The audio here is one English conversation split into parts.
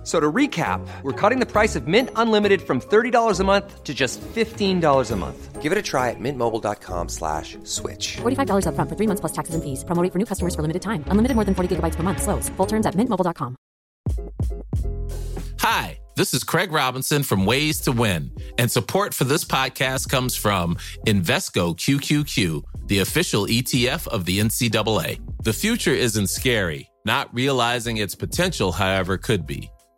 F- So to recap, we're cutting the price of Mint Unlimited from $30 a month to just $15 a month. Give it a try at mintmobile.com slash switch. $45 upfront for three months plus taxes and fees. Promo rate for new customers for limited time. Unlimited more than 40 gigabytes per month. Slows. Full terms at mintmobile.com. Hi, this is Craig Robinson from Ways to Win, and support for this podcast comes from Invesco QQQ, the official ETF of the NCAA. The future isn't scary. Not realizing its potential, however, could be.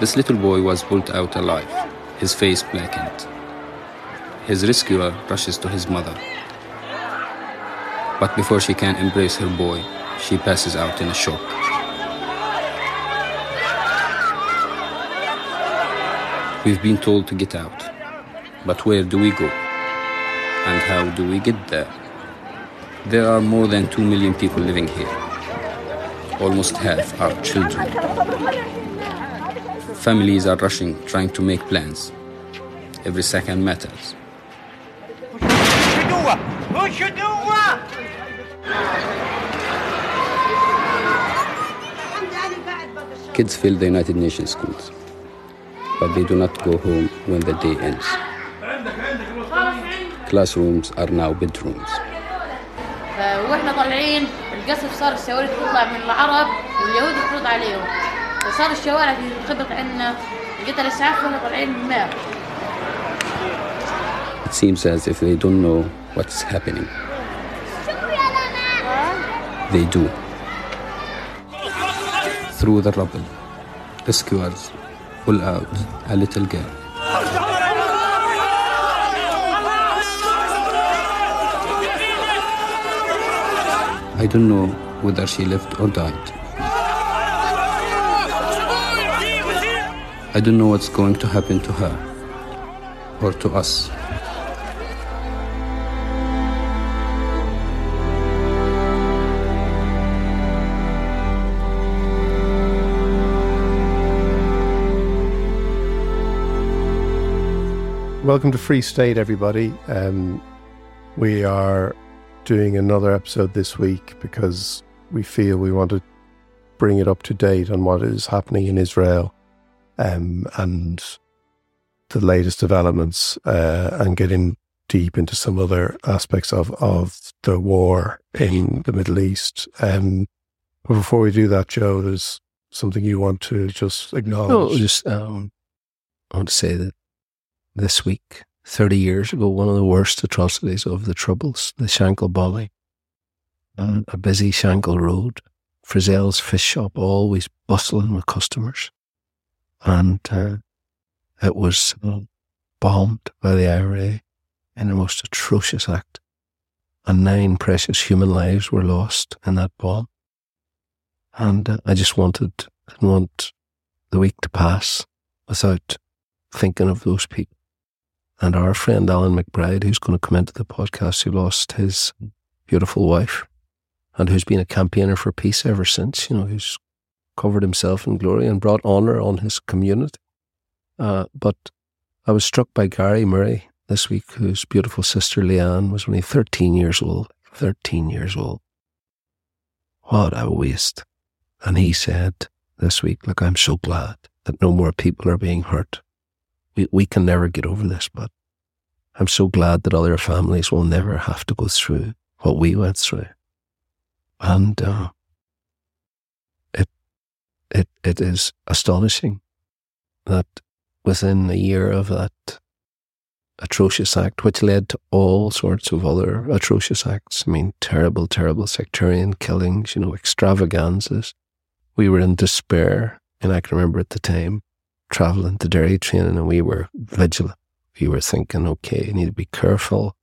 This little boy was pulled out alive, his face blackened. His rescuer rushes to his mother. But before she can embrace her boy, she passes out in a shock. We've been told to get out. But where do we go? And how do we get there? There are more than 2 million people living here. Almost half are children. Families are rushing, trying to make plans. Every second matters. Kids fill the United Nations schools, but they do not go home when the day ends. Classrooms are now bedrooms. واحنا طالعين القصف صار الشوارع تطلع من العرب واليهود تفرض عليهم فصار الشوارع تنخبط عنا لقيت الاسعاف واحنا طالعين من الماء It seems as if they don't know what's happening. They do. Through the rubble, rescuers pull out a little girl. I don't know whether she lived or died. I don't know what's going to happen to her or to us. Welcome to Free State, everybody. Um, we are doing another episode this week because we feel we want to bring it up to date on what is happening in Israel um, and the latest developments uh, and getting deep into some other aspects of, of the war in the Middle East. Um, but before we do that, Joe, there's something you want to just acknowledge. No, just um, I want to say that this week, 30 years ago, one of the worst atrocities of the Troubles, the Shankill Volley, on a busy Shankill Road, Frizzell's fish shop, always bustling with customers. And uh, it was bombed by the IRA in the most atrocious act. And nine precious human lives were lost in that bomb. And uh, I just wanted, didn't want the week to pass without thinking of those people. And our friend Alan McBride, who's going to come into the podcast, who lost his beautiful wife and who's been a campaigner for peace ever since, you know, who's covered himself in glory and brought honour on his community. Uh, but I was struck by Gary Murray this week, whose beautiful sister Leanne was only 13 years old. 13 years old. What a waste. And he said this week, look, I'm so glad that no more people are being hurt. We, we can never get over this, but I'm so glad that other families will never have to go through what we went through. And uh, it, it is astonishing that within a year of that atrocious act, which led to all sorts of other atrocious acts, I mean, terrible, terrible sectarian killings, you know, extravaganzas, we were in despair. And I can remember at the time traveling to Derry training and we were vigilant. We were thinking, okay, you need to be careful,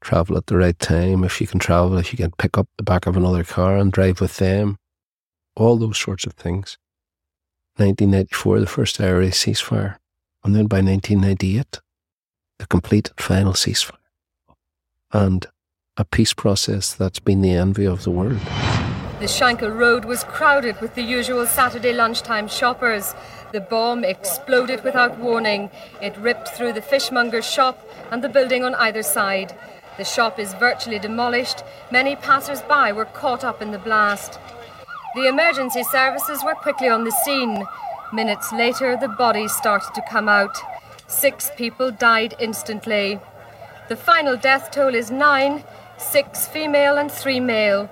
travel at the right time. If you can travel, if you can pick up the back of another car and drive with them, all those sorts of things. 1994, the first IRA ceasefire. And then by 1998, the complete final ceasefire. And a peace process that's been the envy of the world. The Shankill Road was crowded with the usual Saturday lunchtime shoppers. The bomb exploded without warning. It ripped through the fishmonger's shop and the building on either side. The shop is virtually demolished. Many passers by were caught up in the blast. The emergency services were quickly on the scene. Minutes later, the bodies started to come out. Six people died instantly. The final death toll is nine six female and three male.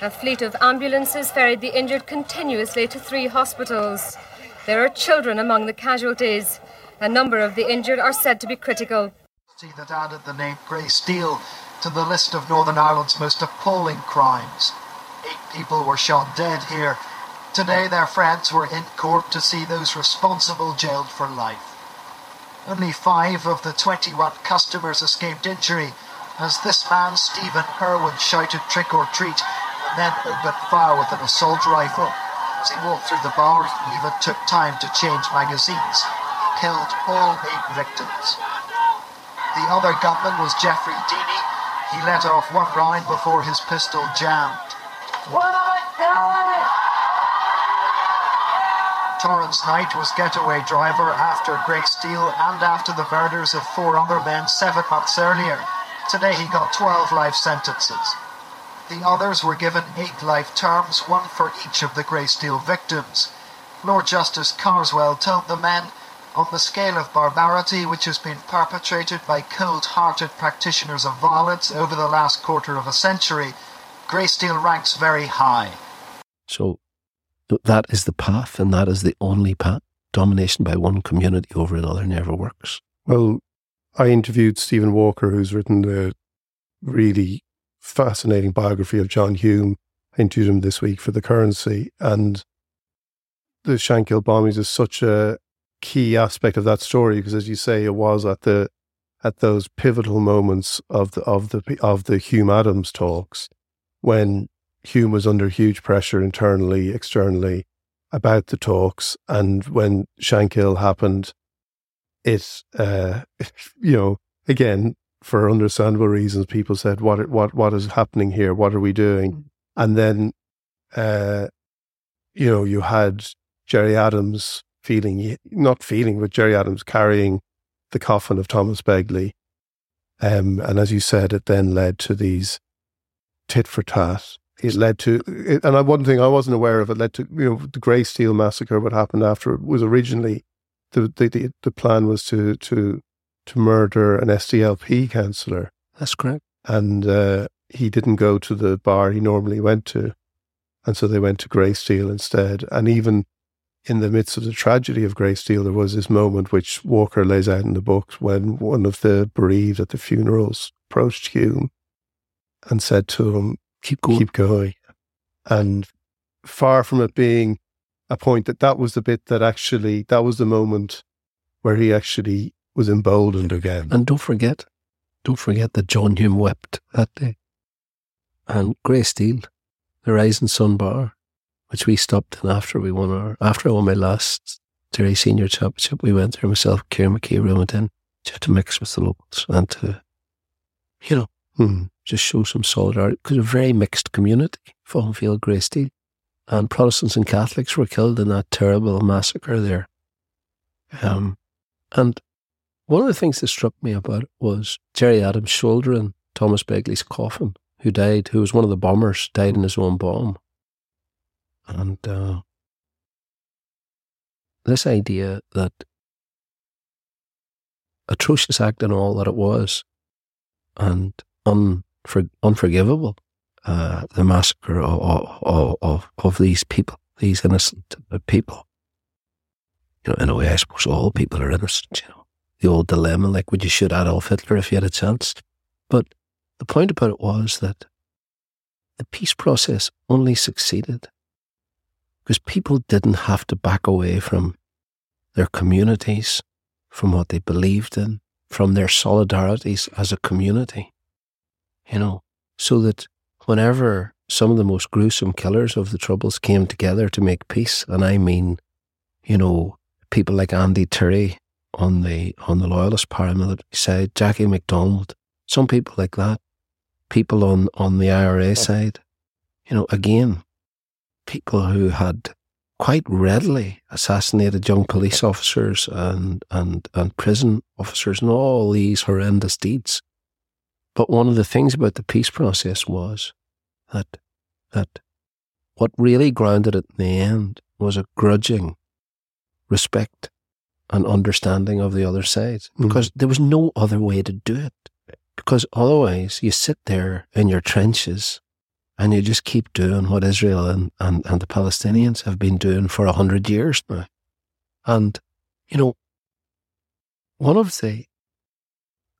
A fleet of ambulances ferried the injured continuously to three hospitals. There are children among the casualties. A number of the injured are said to be critical. See that added the name Greysteel to the list of Northern Ireland's most appalling crimes. Eight people were shot dead here. Today, their friends were in court to see those responsible jailed for life. Only five of the 21 customers escaped injury as this man, Stephen Irwin, shouted trick or treat and then opened fire with an assault rifle. As he walked through the bar, he even took time to change magazines. He killed all eight victims. The other gunman was Jeffrey Deeney. He let off one round before his pistol jammed. What am I doing? Torrens Knight was getaway driver after Greysteel and after the murders of four other men seven months earlier. Today he got 12 life sentences. The others were given eight life terms, one for each of the Greysteel victims. Lord Justice Carswell told the men, on the scale of barbarity which has been perpetrated by cold-hearted practitioners of violence over the last quarter of a century, Greysteel ranks very high. So that is the path, and that is the only path. Domination by one community over another never works. Well, I interviewed Stephen Walker, who's written the really fascinating biography of John Hume. I interviewed him this week for the currency. And the Shankill bombings is such a key aspect of that story because, as you say, it was at the at those pivotal moments of the of the of the Hume Adams talks when Hume was under huge pressure internally, externally about the talks, and when Shankill happened, it, uh, you know, again, for understandable reasons, people said, "What, what, what is happening here? What are we doing?" Mm. And then, uh, you know, you had Gerry Adams feeling, not feeling, but Gerry Adams carrying the coffin of Thomas Begley. Um, and as you said, it then led to these tit for tat. It led to, it, and one thing I wasn't aware of, it led to, you know, the Greysteel massacre. What happened after it was originally the, the, the, plan was to, to, to murder an SDLP councillor. That's correct. And uh, he didn't go to the bar he normally went to. And so they went to Greysteel instead. And even in the midst of the tragedy of Greysteel, there was this moment which Walker lays out in the book when one of the bereaved at the funerals approached Hume and said to him, Keep going. Keep going. And far from it being a point that that was the bit that actually, that was the moment where he actually was emboldened again. And don't forget, don't forget that John Hume wept that day. And Greysteel, the Rising Sun Bar, which we stopped in after we won our, after I won my last Derry Senior Championship, we went there myself, Kieran McKee, we went in to, to mix with the locals and to, you know, hmm, just show some solidarity because a very mixed community, Faughanvale, Grey Steel and Protestants and Catholics were killed in that terrible massacre there. Um, and one of the things that struck me about it was Gerry Adams shouldering Thomas Begley's coffin, who died, who was one of the bombers, died in his own bomb. And uh, this idea that atrocious act and all that it was, and unfor- unforgivable, uh, the massacre of, of, of, of these people, these innocent people. You know, in a way, I suppose all people are innocent, you know. The old dilemma, like, would you shoot Adolf Hitler if you had a chance? But the point about it was that the peace process only succeeded because people didn't have to back away from their communities, from what they believed in, from their solidarities as a community. You know, so that whenever some of the most gruesome killers of the Troubles came together to make peace, and I mean, you know, people like Andy Tyrie on the on the Loyalist paramilitary side, Jackie MacDonald, some people like that, people on, on the IRA side, you know, again, people who had quite readily assassinated young police officers and, and, and prison officers and all these horrendous deeds. But one of the things about the peace process was that, that what really grounded it in the end was a grudging respect and understanding of the other side mm-hmm. because there was no other way to do it. Because otherwise, you sit there in your trenches and you just keep doing what Israel and, and, and the Palestinians have been doing for a hundred years now. And, you know, one of the,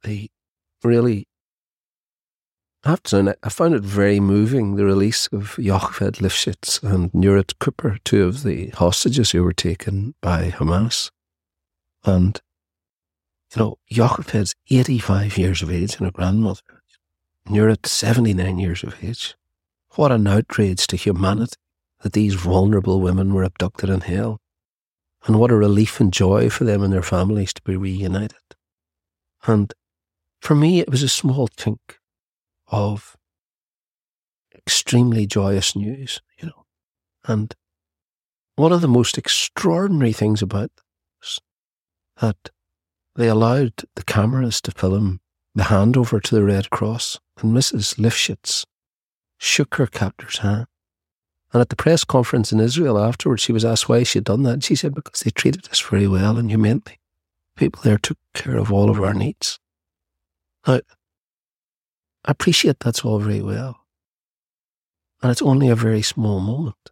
the really, I to say, I found it very moving, the release of Yocheved Lifshitz and Nurit Cooper, two of the hostages who were taken by Hamas. And you know, Yocheved's 85 years of age and a grandmother. And 79 years of age. What an outrage to humanity that these vulnerable women were abducted and held. And what a relief and joy for them and their families to be reunited. And for me, it was a small chink of extremely joyous news, you know. And one of the most extraordinary things about this that they allowed the cameras to film the handover to the Red Cross, and Mrs. Lifshitz shook her captor's hand. And at the press conference in Israel afterwards, she was asked why she had done that. And she said, because they treated us very well and humanely. People there took care of all of our needs. Now, I appreciate that's all very well. And it's only a very small moment.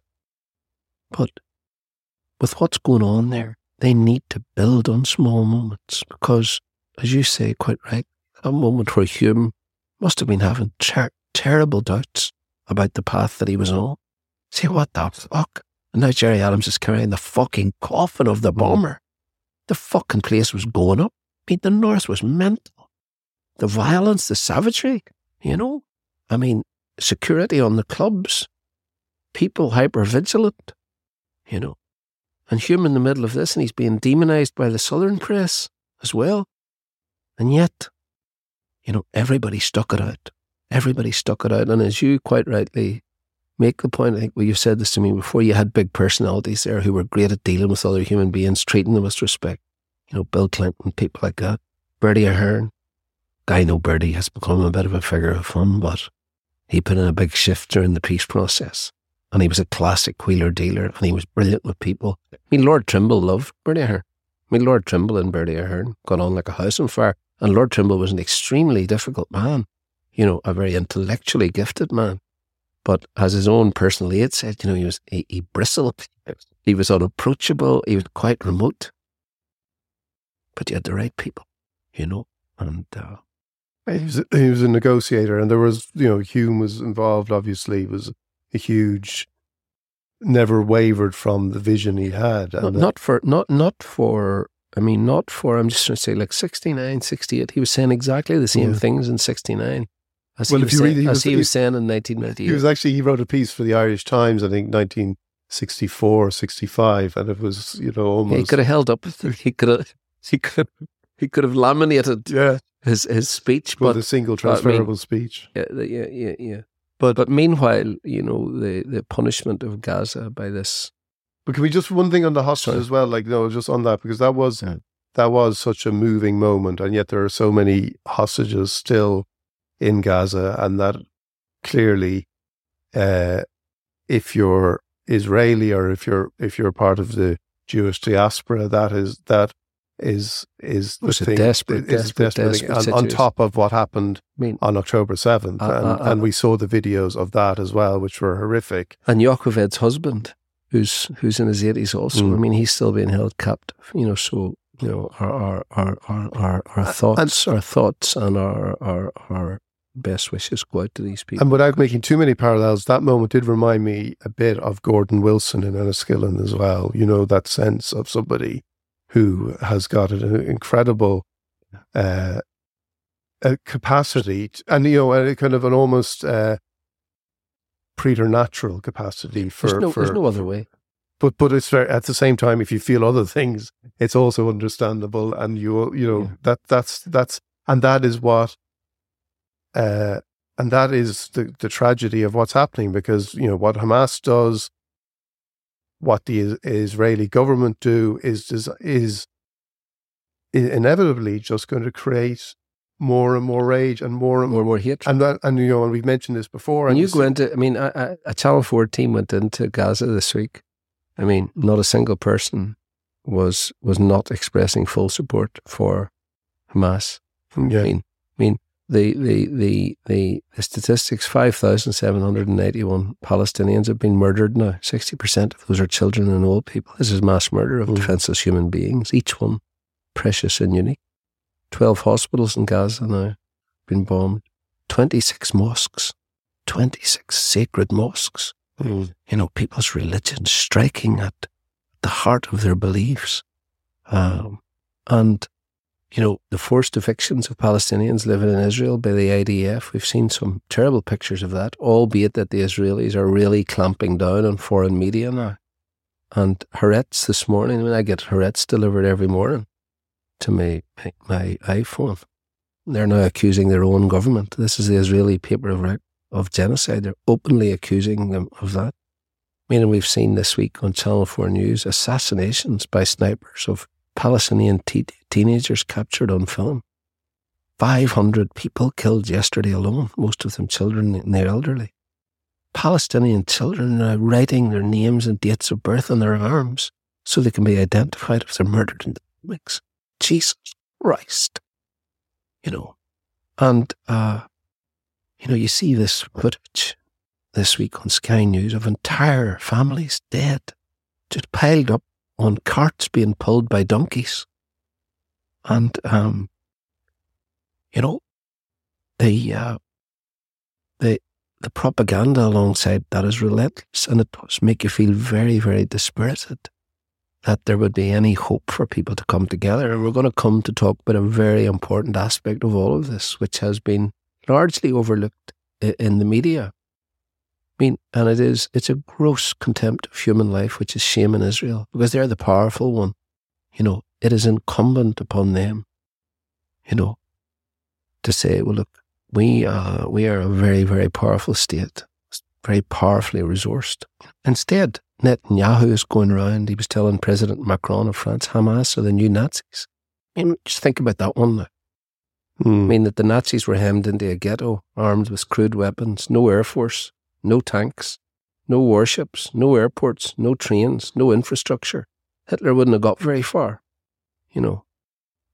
But with what's going on there, they need to build on small moments because, as you say quite right, a moment where Hume must have been having ter- terrible doubts about the path that he was on. See what the fuck? And now Gerry Adams is carrying the fucking coffin of the mm. bomber. The fucking place was going up. I mean, the North was mental. The violence, the savagery, you know? I mean, security on the clubs, people hyper vigilant, you know? and Hume in the middle of this, and he's being demonized by the Southern press as well. And yet, you know, everybody stuck it out. Everybody stuck it out. And as you quite rightly make the point, I think, well, you said this to me before, you had big personalities there who were great at dealing with other human beings, treating them with respect. You know, Bill Clinton, people like that. Bertie Ahern. I know Bertie has become a bit of a figure of fun, but he put in a big shift during the peace process and he was a classic wheeler dealer, and he was brilliant with people. I mean, Lord Trimble loved Bertie Ahern. I mean, Lord Trimble and Bertie Ahern got on like a house on fire, and Lord Trimble was an extremely difficult man, you know, a very intellectually gifted man. But as his own personal aide said, you know, he was he, he bristled, he was unapproachable, he was quite remote. But you had the right people, you know, and uh, he was he was a negotiator, and there was you know Hume was involved. Obviously, he was a huge never wavered from the vision he had. Not, not, for not not for I mean not for I'm just trying to say like 69, 68. He was saying exactly the same things in 69 as well, he, was, saying, he, was, he was saying in 1998. He was actually he wrote a piece for the Irish Times I think 1964 65 and it was you know almost he could have held up he could have he could have, he could have laminated yeah his his speech but a single transferable I mean, speech yeah yeah yeah yeah but but meanwhile, you know, the, the punishment of Gaza by this. But can we just one thing on the hostages as well? Like no, just on that because that was yeah. that was such a moving moment, and yet there are so many hostages still in Gaza, and that clearly, uh, if you're Israeli or if you're if you're part of the Jewish diaspora, that is that is is the thing, desperate, is desperate, desperate, desperate on, on, top of what happened I mean, on October seventh, uh, and, uh, uh, and we saw the videos of that as well, which were horrific. And Yocheved's husband, who's who's in his eighties, also. Mm. I mean, he's still being held captive. You know, so you know, our our our our, our, our thoughts, and, our thoughts, and our our our best wishes go out to these people. And without making too many parallels, that moment did remind me a bit of Gordon Wilson in Enniskillen as well. You know, that sense of somebody who has got an incredible uh, a capacity, and you know, a kind of an almost uh, preternatural capacity for. There's no, for there's no other way. but but it's very, at the same time, if you feel other things, it's also understandable, and you you know Yeah. that that's that's and that is what, uh, and that is the the tragedy of what's happening because you know what Hamas does, what the Israeli government do is is is inevitably just going to create more and more rage and more and More more more hatred. and that and you know and we've mentioned this before and you go into, I mean, a, a, Channel 4 team went into Gaza this week. I mean, not a single person was was not expressing full support for Hamas. yeah I mean, the the the the, the statistics: five thousand seven hundred and eighty-one Palestinians have been murdered now. Sixty percent of those are children and old people. This is mass murder of Mm. defenseless human beings, each one precious and unique. Twelve hospitals in Gaza now have been bombed. Twenty-six mosques. Twenty-six sacred mosques. Mm. You know, people's religion striking at the heart of their beliefs. Um, and you know, the forced evictions of Palestinians living in Israel by the IDF. We've seen some terrible pictures of that, albeit that the Israelis are really clamping down on foreign media now. And Haaretz this morning, I mean, I get Haaretz delivered every morning to my, my, iPhone. They're now accusing their own government. This is the Israeli paper of, of genocide. They're openly accusing them of that. I mean, we've seen this week on Channel 4 News assassinations by snipers of Palestinian te- teenagers captured on film. 500 people killed yesterday alone, most of them children and the elderly. Palestinian children are writing their names and dates of birth on their arms so they can be identified if they're murdered in the mix. Jesus Christ. You know, and, uh, you know, you see this footage this week on Sky News of entire families dead, just piled up on carts being pulled by donkeys. And, um, you know, the, uh, the, the propaganda alongside that is relentless and it does make you feel very, very dispirited that there would be any hope for people to come together. And we're going to come to talk about a very important aspect of all of this, which has been largely overlooked in the media. I mean, and it is, it's a gross contempt of human life, which is shame in Israel, because they're the powerful one. You know, it is incumbent upon them, you know, to say, well, look, we, uh, we are a very, very powerful state, very powerfully resourced. Instead, Netanyahu is going around, he was telling President Macron of France, Hamas are the new Nazis. I mean, just think about that one now. I Mm. mean, that the Nazis were hemmed into a ghetto, armed with crude weapons, no air force, no tanks, no warships, no airports, no trains, no infrastructure. Hitler wouldn't have got very far. You know,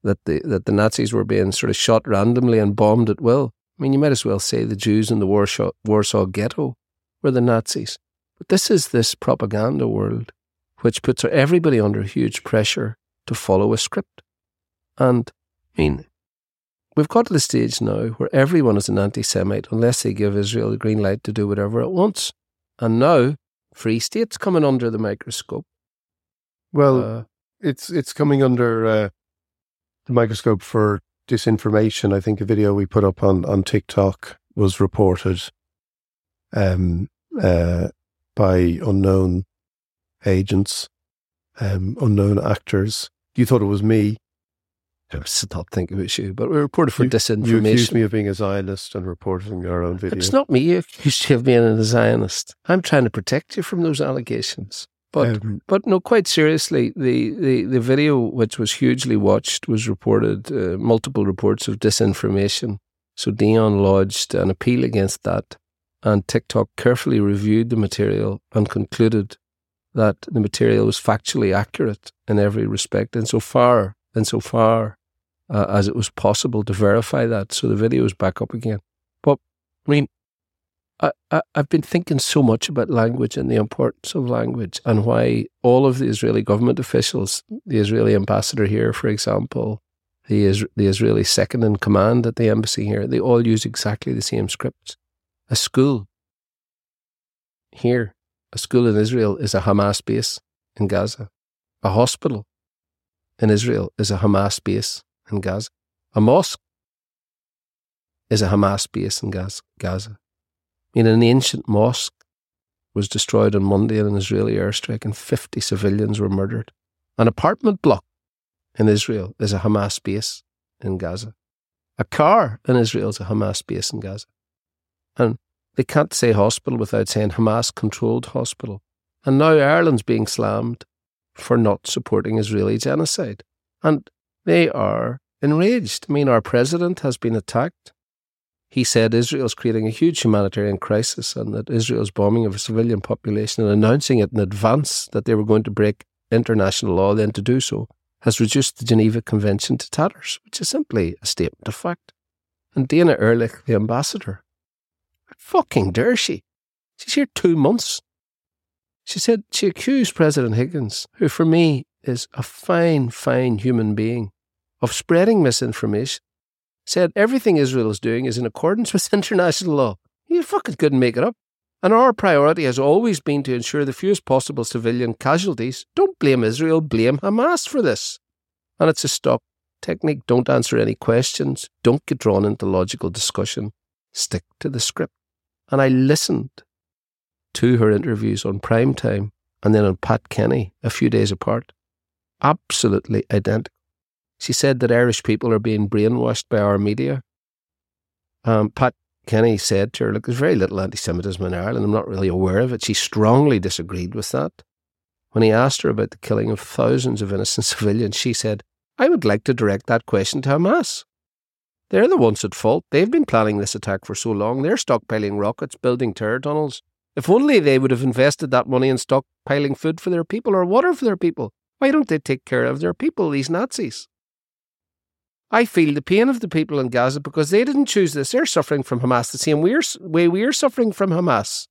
that the, that the Nazis were being sort of shot randomly and bombed at will. I mean, you might as well say the Jews in the Warsaw, Warsaw ghetto were the Nazis. But this is this propaganda world which puts everybody under huge pressure to follow a script. And, I mean, we've got to the stage now where everyone is an anti Semite unless they give Israel the green light to do whatever it wants. And now, Free State's coming under the microscope. Well, Uh, it's it's coming under uh, the microscope for disinformation. I think a video we put up on, on TikTok was reported um, uh, by unknown agents, um, unknown actors. You thought it was me. I was not thinking it was you, but we reported for You- You accused me of being a Zionist and reporting our own video. It's not me you accused you of being a Zionist. I'm trying to protect you from those allegations. But Um, But no, quite seriously, the, the, the video, which was hugely watched, was reported, uh, multiple reports of disinformation. So Dion lodged an appeal against that, and TikTok carefully reviewed the material and concluded that the material was factually accurate in every respect, insofar, insofar uh, as it was possible to verify that. So the video is back up again. But, I mean, I, I, I've been thinking so much about language and the importance of language and why all of the Israeli government officials, the Israeli ambassador here, for example, the, the Israeli second in command at the embassy here, they all use exactly the same scripts. A school here, a school in Israel is a Hamas base in Gaza. A hospital in Israel is a Hamas base in Gaza. A mosque is a Hamas base in Gaza. I mean, an ancient mosque was destroyed on Monday in an Israeli airstrike and 50 civilians were murdered. An apartment block in Israel is a Hamas base in Gaza. A car in Israel is a Hamas base in Gaza. And they can't say hospital without saying Hamas controlled hospital. And now Ireland's being slammed for not supporting Israeli genocide. And they are enraged. I mean, our president has been attacked. He said Israel's creating a huge humanitarian crisis and that Israel's bombing of a civilian population and announcing it in advance that they were going to break international law, then to do so, has reduced the Geneva Convention to tatters, which is simply a statement of fact. And Dana Ehrlich, the ambassador, fucking dare she? She's here two months. She said she accused President Higgins, who for me is a fine, fine human being, of spreading misinformation. Said everything Israel is doing is in accordance with international law. You fucking couldn't make it up. And our priority has always been to ensure the fewest possible civilian casualties. Don't blame Israel, blame Hamas for this. And it's a stop technique. Don't answer any questions. Don't get drawn into logical discussion. Stick to the script. And I listened to her interviews on prime time and then on Pat Kenny a few days apart. Absolutely identical. She said that Irish people are being brainwashed by our media. Um, Pat Kenny said to her, Look, there's very little anti Semitism in Ireland. I'm not really aware of it. She strongly disagreed with that. When he asked her about the killing of thousands of innocent civilians, she said, I would like to direct that question to Hamas. They're the ones at fault. They've been planning this attack for so long. They're stockpiling rockets, building terror tunnels. If only they would have invested that money in stockpiling food for their people or water for their people. Why don't they take care of their people, these Nazis? I feel the pain of the people in Gaza because they didn't choose this. They're suffering from Hamas the same way we're suffering from Hamas.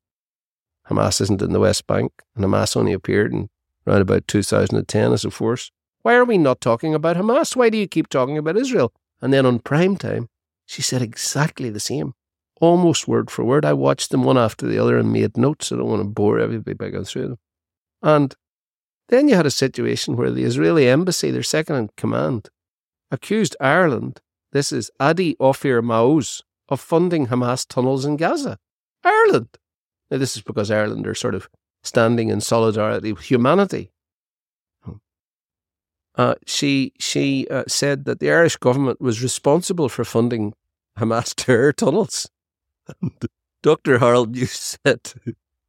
Hamas isn't in the West Bank, and Hamas only appeared in around about 2010 as a force. Why are we not talking about Hamas? Why do you keep talking about Israel? And then on prime time, she said exactly the same, almost word for word. I watched them one after the other and made notes. I don't want to bore everybody by going through them. And then you had a situation where the Israeli embassy, their second in command, accused Ireland, this is Adi Ophir Maoz, of funding Hamas tunnels in Gaza. Ireland! Now, this is because Ireland are sort of standing in solidarity with humanity. Uh, she she uh, said that the Irish government was responsible for funding Hamas terror tunnels. Dr. Harold News said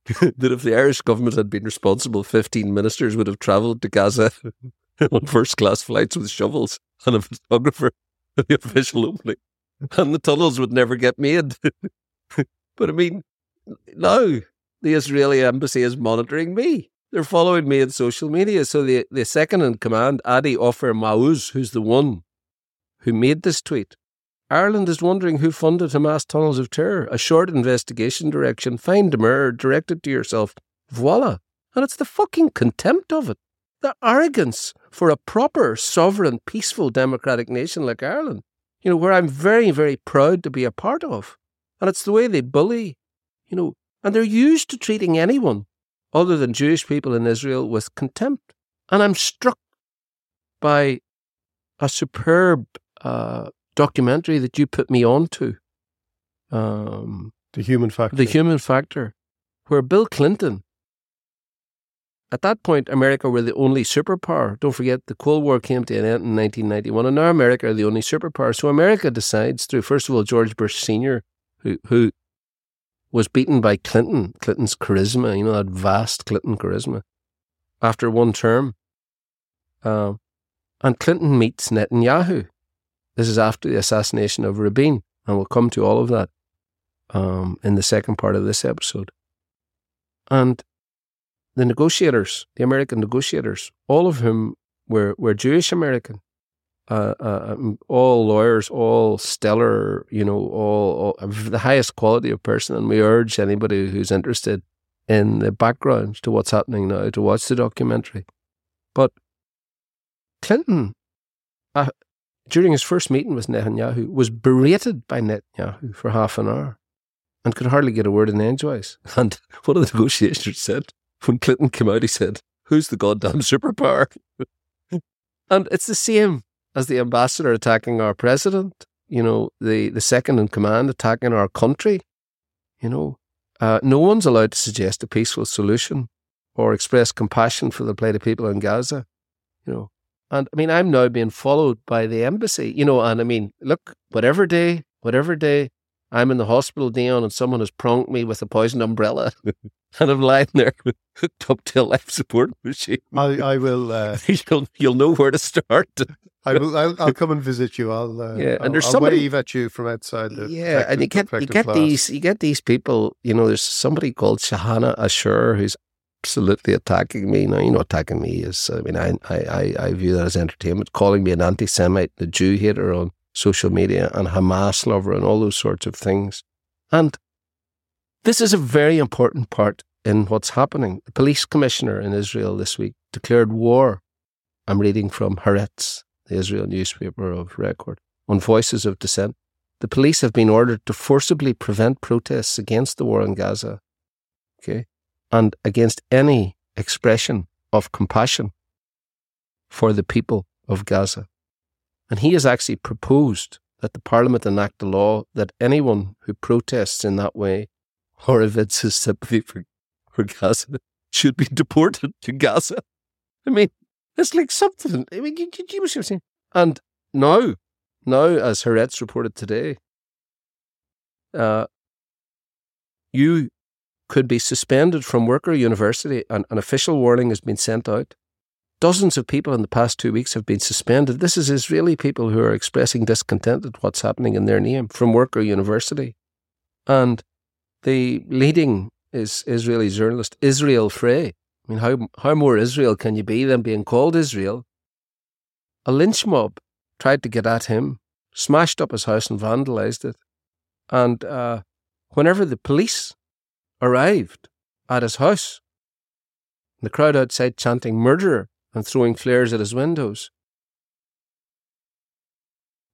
that if the Irish government had been responsible, 15 ministers would have travelled to Gaza on first class flights with shovels and a photographer at the official opening. And the tunnels would never get made. but I mean, now the Israeli embassy is monitoring me. They're following me on social media. So the, the second in command, Adi Ofer Maoz, who's the one who made this tweet, Ireland is wondering who funded Hamas tunnels of terror. A short investigation direction, find demur, direct it to yourself. Voila. And it's the fucking contempt of it. The arrogance for a proper, sovereign, peaceful, democratic nation like Ireland, you know, where I'm very, very proud to be a part of. And it's the way they bully, you know, and they're used to treating anyone other than Jewish people in Israel with contempt. And I'm struck by a superb uh, documentary that you put me on to. Um, the Human Factor. The Human Factor, where Bill Clinton at that point, America were the only superpower. Don't forget, the Cold War came to an end in 1991, and now America are the only superpower. So America decides through, first of all, George Bush Sr., who, who was beaten by Clinton, Clinton's charisma, you know, that vast Clinton charisma, after one term. Uh, and Clinton meets Netanyahu. This is after the assassination of Rabin, and we'll come to all of that um, in the second part of this episode. And the negotiators, the American negotiators, all of whom were, were Jewish American, uh, uh, um, all lawyers, all stellar, you know, all, all the highest quality of person. And we urge anybody who's interested in the background to what's happening now to watch the documentary. But Clinton, uh, during his first meeting with Netanyahu, was berated by Netanyahu for half an hour and could hardly get a word in edgewise. And one of the negotiators said, when Clinton came out, he said, Who's the goddamn superpower? And it's the same as the ambassador attacking our president, you know, the, the second in command attacking our country. You know, uh, no one's allowed to suggest a peaceful solution or express compassion for the plight of people in Gaza. You know, and I mean, I'm now being followed by the embassy, you know, and I mean, look, whatever day, whatever day I'm in the hospital, Dion, and someone has pronged me with a poisoned umbrella and I'm lying there hooked up to a life support machine. I, I will. Uh, you'll, you'll know where to start. I will. I'll, I'll come and visit you. I'll. Uh, Yeah, and I'll, there's I'll somebody- wave at you from outside the. Yeah, and you get you get these you get these people. You know, there's somebody called Shahana Ashur who's absolutely attacking me. Now, you know, attacking me is. I mean, I I I, view that as entertainment. Calling me an anti-Semite, a Jew hater on social media, and Hamas lover, and all those sorts of things. And this is a very important part in what's happening. The police commissioner in Israel this week declared war. I'm reading from Haaretz, the Israel newspaper of record, on Voices of Dissent. The police have been ordered to forcibly prevent protests against the war in Gaza, okay, and against any expression of compassion for the people of Gaza. And he has actually proposed that the Parliament enact a law that anyone who protests in that way or evinces sympathy for, for Gaza should be deported to Gaza. I mean, it's like something. I mean, you, you, seen. And now, now, as Haaretz reported today, uh, you could be suspended from work or university, and an official warning has been sent out. Dozens of people in the past two weeks have been suspended. This is Israeli people who are expressing discontent at what's happening in their name from work or university. And the leading is Israeli journalist Israel Frey. I mean, how how more Israel can you be than being called Israel? A lynch mob tried to get at him, smashed up his house and vandalized it. And uh, whenever the police arrived at his house, the crowd outside chanting murderer and throwing flares at his windows,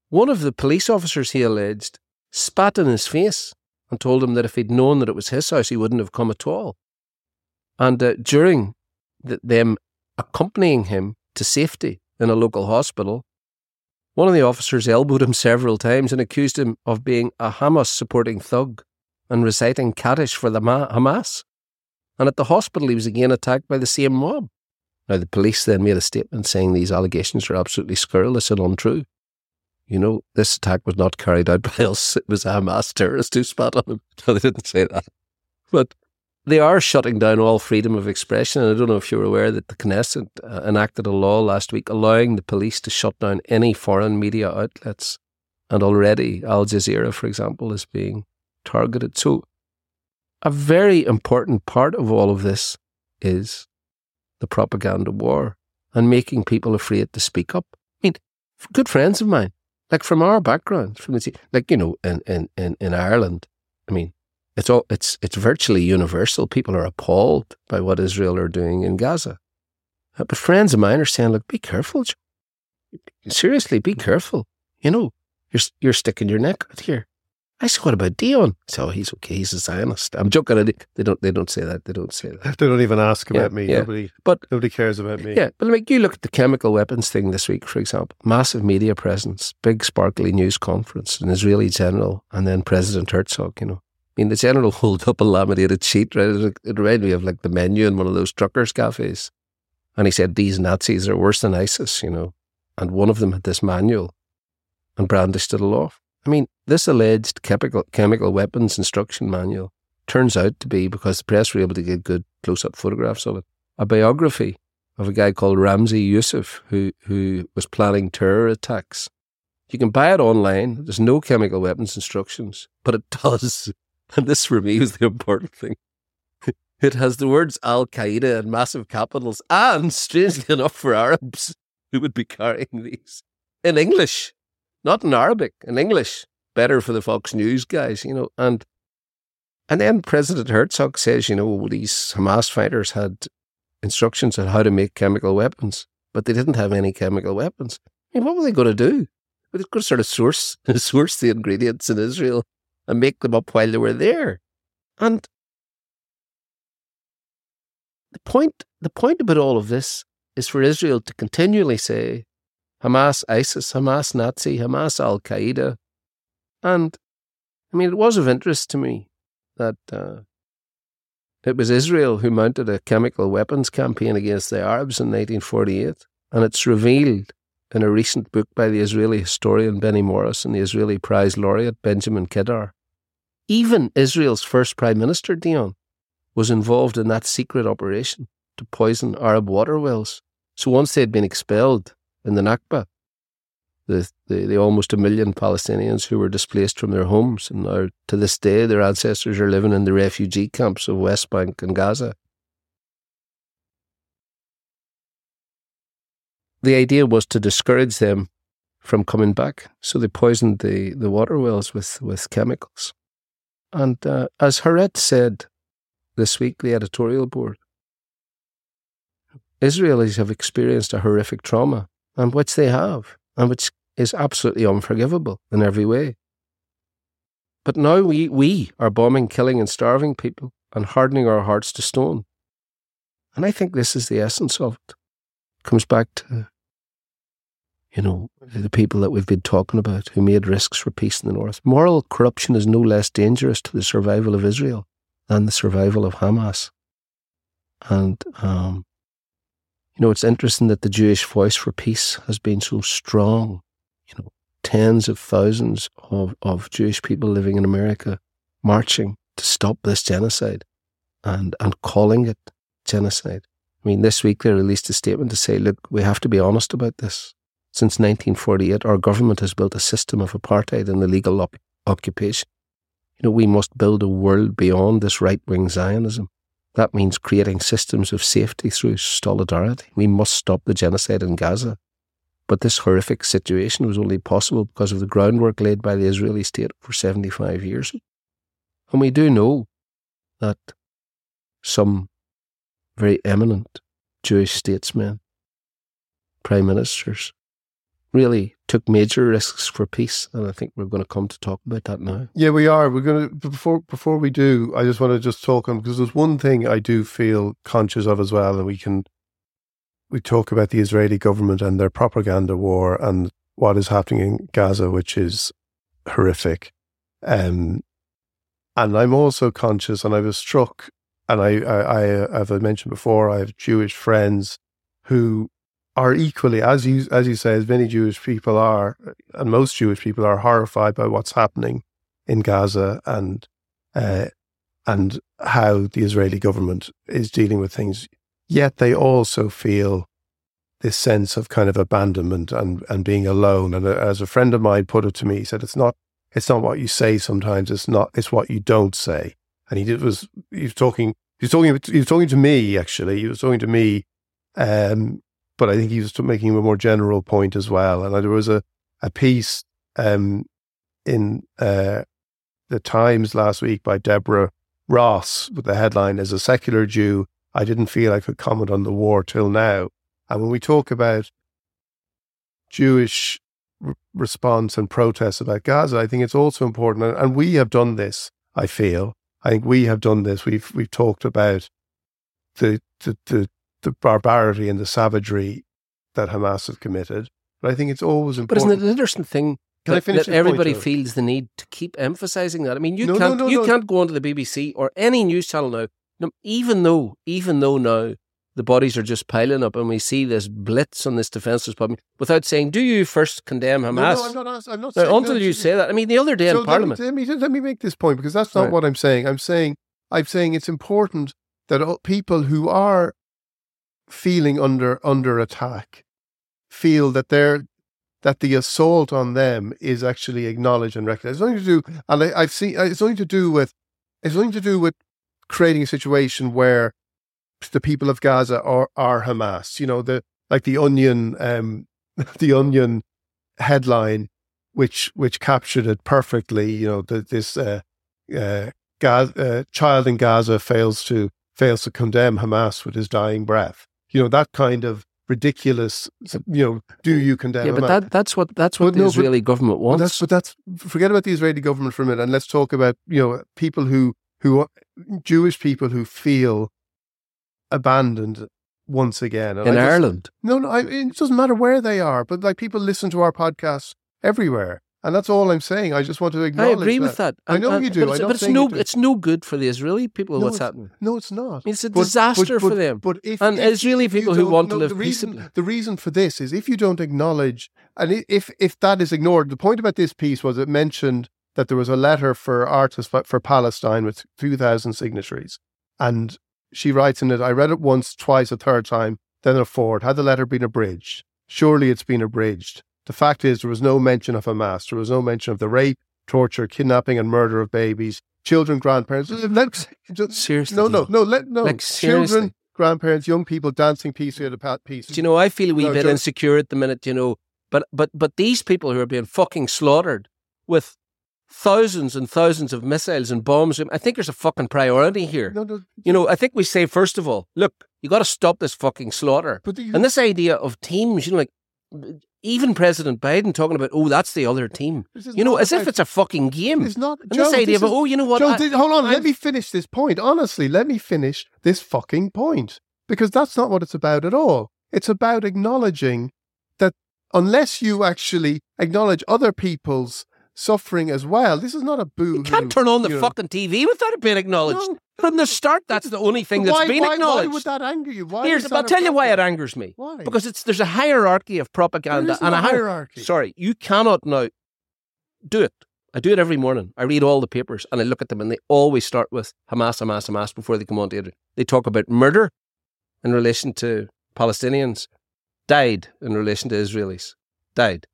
one of the police officers, he alleged, spat in his face and told him that if he'd known that it was his house, he wouldn't have come at all. And uh, during the, them accompanying him to safety in a local hospital, one of the officers elbowed him several times and accused him of being a Hamas supporting thug and reciting Kaddish for the Ma- Hamas. And at the hospital, he was again attacked by the same mob. Now, the police then made a statement saying these allegations are absolutely scurrilous and untrue. You know, this attack was not carried out by us. It was a Hamas terrorist who spat on him. No, they didn't say that. But they are shutting down all freedom of expression. And I don't know if you're aware that the Knesset uh, enacted a law last week allowing the police to shut down any foreign media outlets. And already Al Jazeera, for example, is being targeted. So, a very important part of all of this is the propaganda war and making people afraid to speak up. I mean, good friends of mine, like from our background, from the like you know, in in in, in Ireland, I mean, it's all it's it's virtually universal. People are appalled by what Israel are doing in Gaza, Uh, but friends of mine are saying, "Look, be careful. Seriously, be careful. You know, you're you're sticking your neck out here." I said, "What about Dion?" So he's okay. He's a Zionist. I'm joking. They don't. They don't say that. They don't say that. They don't even ask Yeah, about me. yeah. Nobody, But nobody cares about me. yeah, but like you look at the chemical weapons thing this week, for example, massive media presence, big sparkly news conference, an Israeli general, and then President Herzog. You know, I mean, the general hold up a laminated sheet. Right, it, it reminded me of like the menu in one of those truckers' cafes, and he said these Nazis are worse than ISIS. You know, and one of them had this manual, and brandished it aloft. I mean, this alleged chemical chemical weapons instruction manual turns out to be because the press were able to get good close up photographs of it a biography of a guy called Ramzi Youssef who who was planning terror attacks. You can buy it online. There's no chemical weapons instructions, but it does. And this for me was the important thing. It has the words Al Qaeda in massive capitals, and strangely enough for Arabs who would be carrying these in English, not in Arabic, in English. Better for the Fox News guys, you know. And and then President Herzog says, you know, these Hamas fighters had instructions on how to make chemical weapons, but they didn't have any chemical weapons. I mean, what were they going to do? They were going to sort of source source the ingredients in Israel and make them up while they were there. And the point the point about all of this is for Israel to continually say Hamas ISIS, Hamas Nazi, Hamas Al Qaeda. And I mean, it was of interest to me that uh, it was Israel who mounted a chemical weapons campaign against the Arabs in 1948. And it's revealed in a recent book by the Israeli historian Benny Morris and the Israeli Prize laureate Benjamin Kedar. Even Israel's first prime minister, Dion, was involved in that secret operation to poison Arab water wells. So once they had been expelled in the Nakba, the, the, the almost a million Palestinians who were displaced from their homes, and now to this day their ancestors are living in the refugee camps of West Bank and Gaza. The idea was to discourage them from coming back, so they poisoned the, the water wells with, with chemicals. And uh, as Haaretz said this week, the editorial board, Israelis have experienced a horrific trauma, and which they have, and which is absolutely unforgivable in every way. But now we, we are bombing, killing, and starving people and hardening our hearts to stone. And I think this is the essence of it. it comes back to, you know, the people that we've been talking about who made risks for peace in the North. Moral corruption is no less dangerous to the survival of Israel than the survival of Hamas. And um, you know, it's interesting that the Jewish voice for peace has been so strong. You know, tens of thousands of, of Jewish people living in America marching to stop this genocide and, and calling it genocide. I mean, this week they released a statement to say, look, we have to be honest about this. Since 1948, our government has built a system of apartheid and illegal op- occupation. You know, we must build a world beyond this right wing Zionism. That means creating systems of safety through solidarity. We must stop the genocide in Gaza. But this horrific situation was only possible because of the groundwork laid by the Israeli state for 75 years. And we do know that some very eminent Jewish statesmen, prime ministers, really took major risks for peace, and I think we're going to come to talk about that now. Yeah, we are. We're going to before before we do. I just want to just talk on because there's one thing I do feel conscious of as well, and we can we talk about the Israeli government and their propaganda war and what is happening in Gaza, which is horrific. Um, and I'm also conscious, and I was struck, and I, I, I, I mentioned before, I have Jewish friends who are equally, as you as you say, as many Jewish people are, and most Jewish people are horrified by what's happening in Gaza and uh, and how the Israeli government is dealing with things. Yet they also feel this sense of kind of abandonment and and being alone. And uh, as a friend of mine put it to me, he said, "It's not it's not what you say sometimes. It's not it's what you don't say." And he did was he was talking he was talking he was talking to me actually. He was talking to me um, but I think he was making a more general point as well. And there was a, a piece um, in uh, the Times last week by Deborah Ross with the headline, As a secular Jew, I didn't feel I could comment on the war till now. And when we talk about Jewish r- response and protests about Gaza, I think it's also important, and, and we have done this, I feel. I think we have done this. We've we've talked about the the, the the barbarity and the savagery that Hamas have committed. But I think it's always important. But isn't it an interesting thing Can that, that point, everybody feels the need to keep emphasizing that? I mean, you No, can't no, you no. can't go onto the BBC or any news channel now, even though even though now the bodies are just piling up and we see this blitz on this defenceless public without saying, "Do you first condemn Hamas?" No, no, I'm not. I'm not Now, saying until you say that, I mean, the other day So in Parliament, Let me, let me make this point because that's not Right. what I'm saying. I'm saying I'm saying it's important that people who are feeling under under attack feel that they're that the assault on them is actually acknowledged and recognized. It's nothing to do, and I, I've seen it's nothing to do with it's nothing to do with creating a situation where the people of Gaza are are Hamas. You know, the like the Onion, um, the Onion headline, which which captured it perfectly. You know, the, this uh, uh, uh, child in Gaza fails to fails to condemn Hamas with his dying breath. You know that kind of ridiculous. You know, do you condemn? yeah, but that that's what that's what But the no, but- Israeli government But wants. that's but that's forget about the Israeli government for a minute, and let's talk about you know people who who are Jewish people who feel abandoned once again. And in just- Ireland. No, no, I, it doesn't matter where they are, but like people listen to our podcasts everywhere. And that's all I'm saying. I just want to acknowledge. I agree with that. I know uh, you do. But it's, but it's no, it's no good for the Israeli people. No, what's happening? No, it's not. It's a But- but- disaster for but- them. But if, and if- Israeli people who want to live the reason, peaceably. The reason for this is if you don't acknowledge, and if if that is ignored, the point about this piece was it mentioned that there was a letter for artists for- for Palestine with two thousand signatories, and she writes in it, "I read it once, twice, a third time, then a fourth. Had the letter been abridged? Surely it's been abridged. The fact is, there was no mention of Hamas. There was no mention of the rape, torture, kidnapping, and murder of babies, children, grandparents. Let, just, Seriously, no, no, no, let no Like, children, grandparents, young people dancing peacefully at a pat peace. Do you know, I feel a wee No, bit Joe- insecure at the minute, you know. But but but these people who are being fucking slaughtered with thousands and thousands of missiles and bombs, I think there's a fucking priority here. No, no, You know, I think we say first of all, look, you got to stop this fucking slaughter. But you- and this idea of teams, you know, like even President Biden talking about, oh, that's the other team. You know, as if it's a fucking game. It's not. And Joe, this idea this of, is- oh, you know what? Joe, I- th- hold on. I'm- let me finish this point. Honestly, let me finish this fucking point because that's not what it's about at all. It's about acknowledging that unless you actually acknowledge other people's suffering as well, this is not a boo. You can't turn on the fucking TV without it being acknowledged. No. From the start, that's the only thing that's why, been why, acknowledged. Why would that anger you? Why Here's, I'll tell you why it angers me. Why? Because it's there's a hierarchy of propaganda and a a hi- hierarchy. Sorry, you cannot now do it. I do it every morning. I read all the papers and I look at them, and they always start with Hamas, Hamas, Hamas before they come on to it. They talk about murder in relation to Palestinians, died in relation to Israelis, died,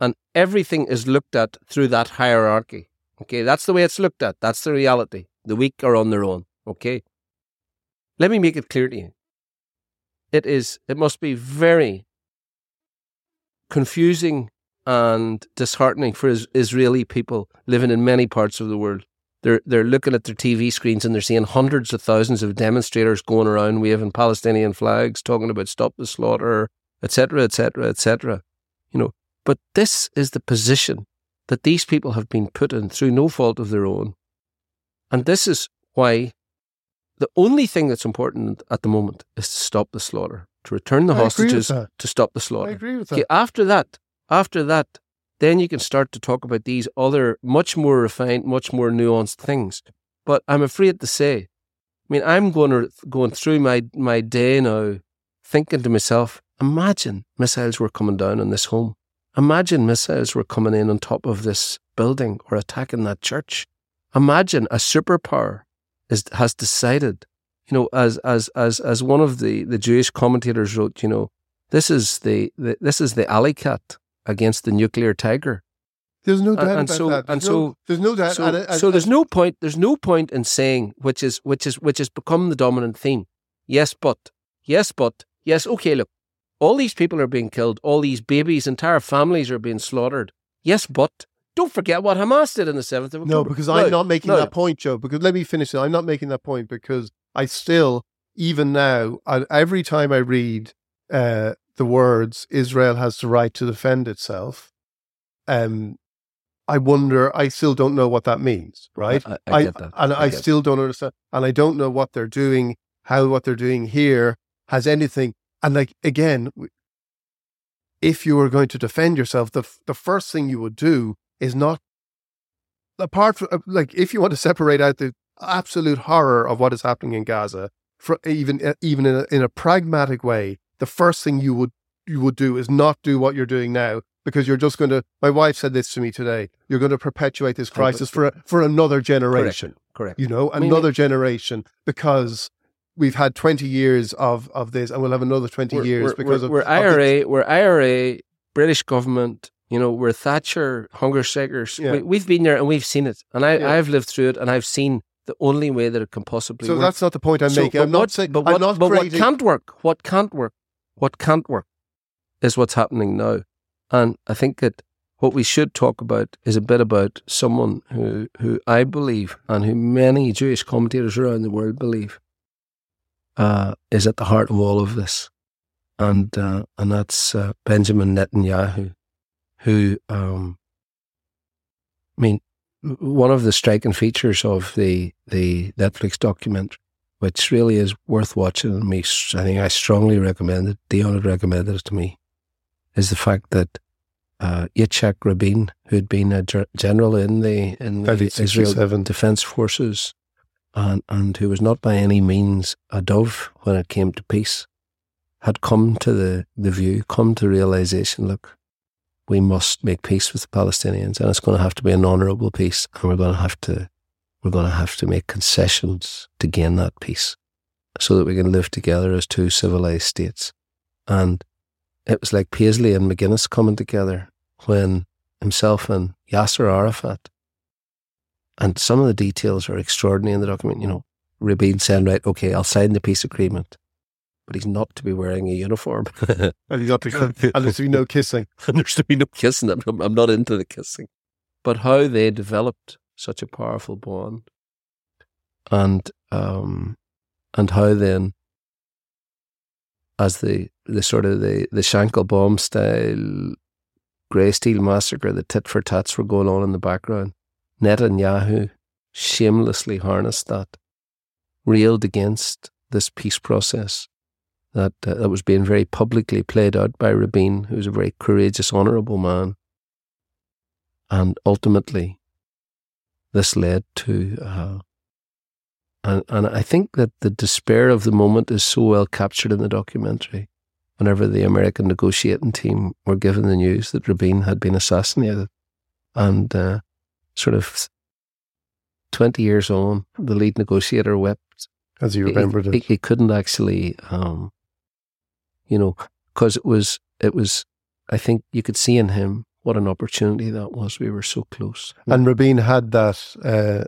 and everything is looked at through that hierarchy. Okay, that's the way it's looked at. That's the reality. The weak are on their own. Okay. Let me make it clear to you. It is. It must be very confusing and disheartening for Israeli people living in many parts of the world. They're they're looking at their TV screens and they're seeing hundreds of thousands of demonstrators going around waving Palestinian flags, talking about stop the slaughter, etc., etc., etc. You know, but this is the position that these people have been put in through no fault of their own, and this is why the only thing that's important at the moment is to stop the slaughter, to return the I hostages, to stop the slaughter. I agree with Okay, that. after that, after that, then you can start to talk about these other, much more refined, much more nuanced things. But I'm afraid to say, I mean, I'm going to, going through my my day now, thinking to myself, imagine missiles were coming down on this home. Imagine missiles were coming in on top of this building or attacking that church. Imagine a superpower is, has decided, you know, as as as as one of the, the Jewish commentators wrote, you know, this is the, the this is the alley cat against the nuclear tiger. There's no doubt and about so- that. and no- so- there's no doubt. So, and- and- so uh, there's no point. There's no point in saying which is which is which has become the dominant theme. Yes, but yes, but yes. Okay, look, all these people are being killed. All these babies, entire families are being slaughtered. Yes, but don't forget what Hamas did on the seventh of No, because I'm not making no. that point, Joe. Because let me finish it. I'm not making that point because I still, even now, I, every time I read uh, the words "Israel has the right to defend itself," um, I wonder. I still don't know what that means, right? I- I get that. and I I, still don't understand, and I don't know what they're doing, how what they're doing here has anything. And like again, if you were going to defend yourself, the the first thing you would do is not apart from like if you want to separate out the absolute horror of what is happening in Gaza, for even uh, even in a, in a pragmatic way, the first thing you would you would do is not do what you're doing now because you're just going to. My wife said this to me today. You're going to perpetuate this crisis for a, for another generation. Correct. You know, I mean, another generation because we've had 20 years of of this, and we'll have another 20 we're, years we're, because we're, of we're of the- IRA, we're IRA, British government. You know, we're Thatcher hunger strikers. Yeah. We, we've been there and we've seen it, and I, Yeah. I've lived through it, and I've seen the only way that it can possibly So work. that's not the point I'm So, making. but I'm not what- saying. but what, not but what can't work, what can't work, what can't work, is what's happening now, and I think that what we should talk about is a bit about someone who, who I believe, and who many Jewish commentators around the world believe, uh, is at the heart of all of this, and uh, and that's uh, Benjamin Netanyahu, who, um, I mean, one of the striking features of the the Netflix documentary which really is worth watching. And me, I think I strongly recommend it. Dion had recommended it to me. Is the fact that uh, Yitzhak Rabin, who had been a general in the in the Israel Defense Forces, and and who was not by any means a dove when it came to peace, had come to the the view, come to realization. Look, we must make peace with the Palestinians, and it's going to have to be an honourable peace, and we're going to have to we're going to have to make concessions to gain that peace, so that we can live together as two civilized states. And it was like Paisley and McGuinness coming together when himself and Yasser Arafat. And some of the details are extraordinary in the document. You know, Rabin saying, "Right, okay, I'll sign the peace agreement." But he's not to be wearing a uniform. And you got to, and there's to be no kissing. and there's to be no kissing. I'm, I'm not into the kissing. But how they developed such a powerful bond, and um, and how then, as the the sort of the the Shankill bomb style Greysteel massacre, the tit for tats were going on in the background. Netanyahu shamelessly harnessed that, railed against this peace process that uh, that was being very publicly played out by Rabin, who's a very courageous, honourable man. And ultimately, this led to, uh, and, and I think that the despair of the moment is so well captured in the documentary. Whenever the American negotiating team were given the news that Rabin had been assassinated, and uh, sort of 20 years on, the lead negotiator wept As he remembered he, it. He, he couldn't actually, um, you know, because it was, it was, I think you could see in him what an opportunity that was. We were so close. And Rabin had that, uh,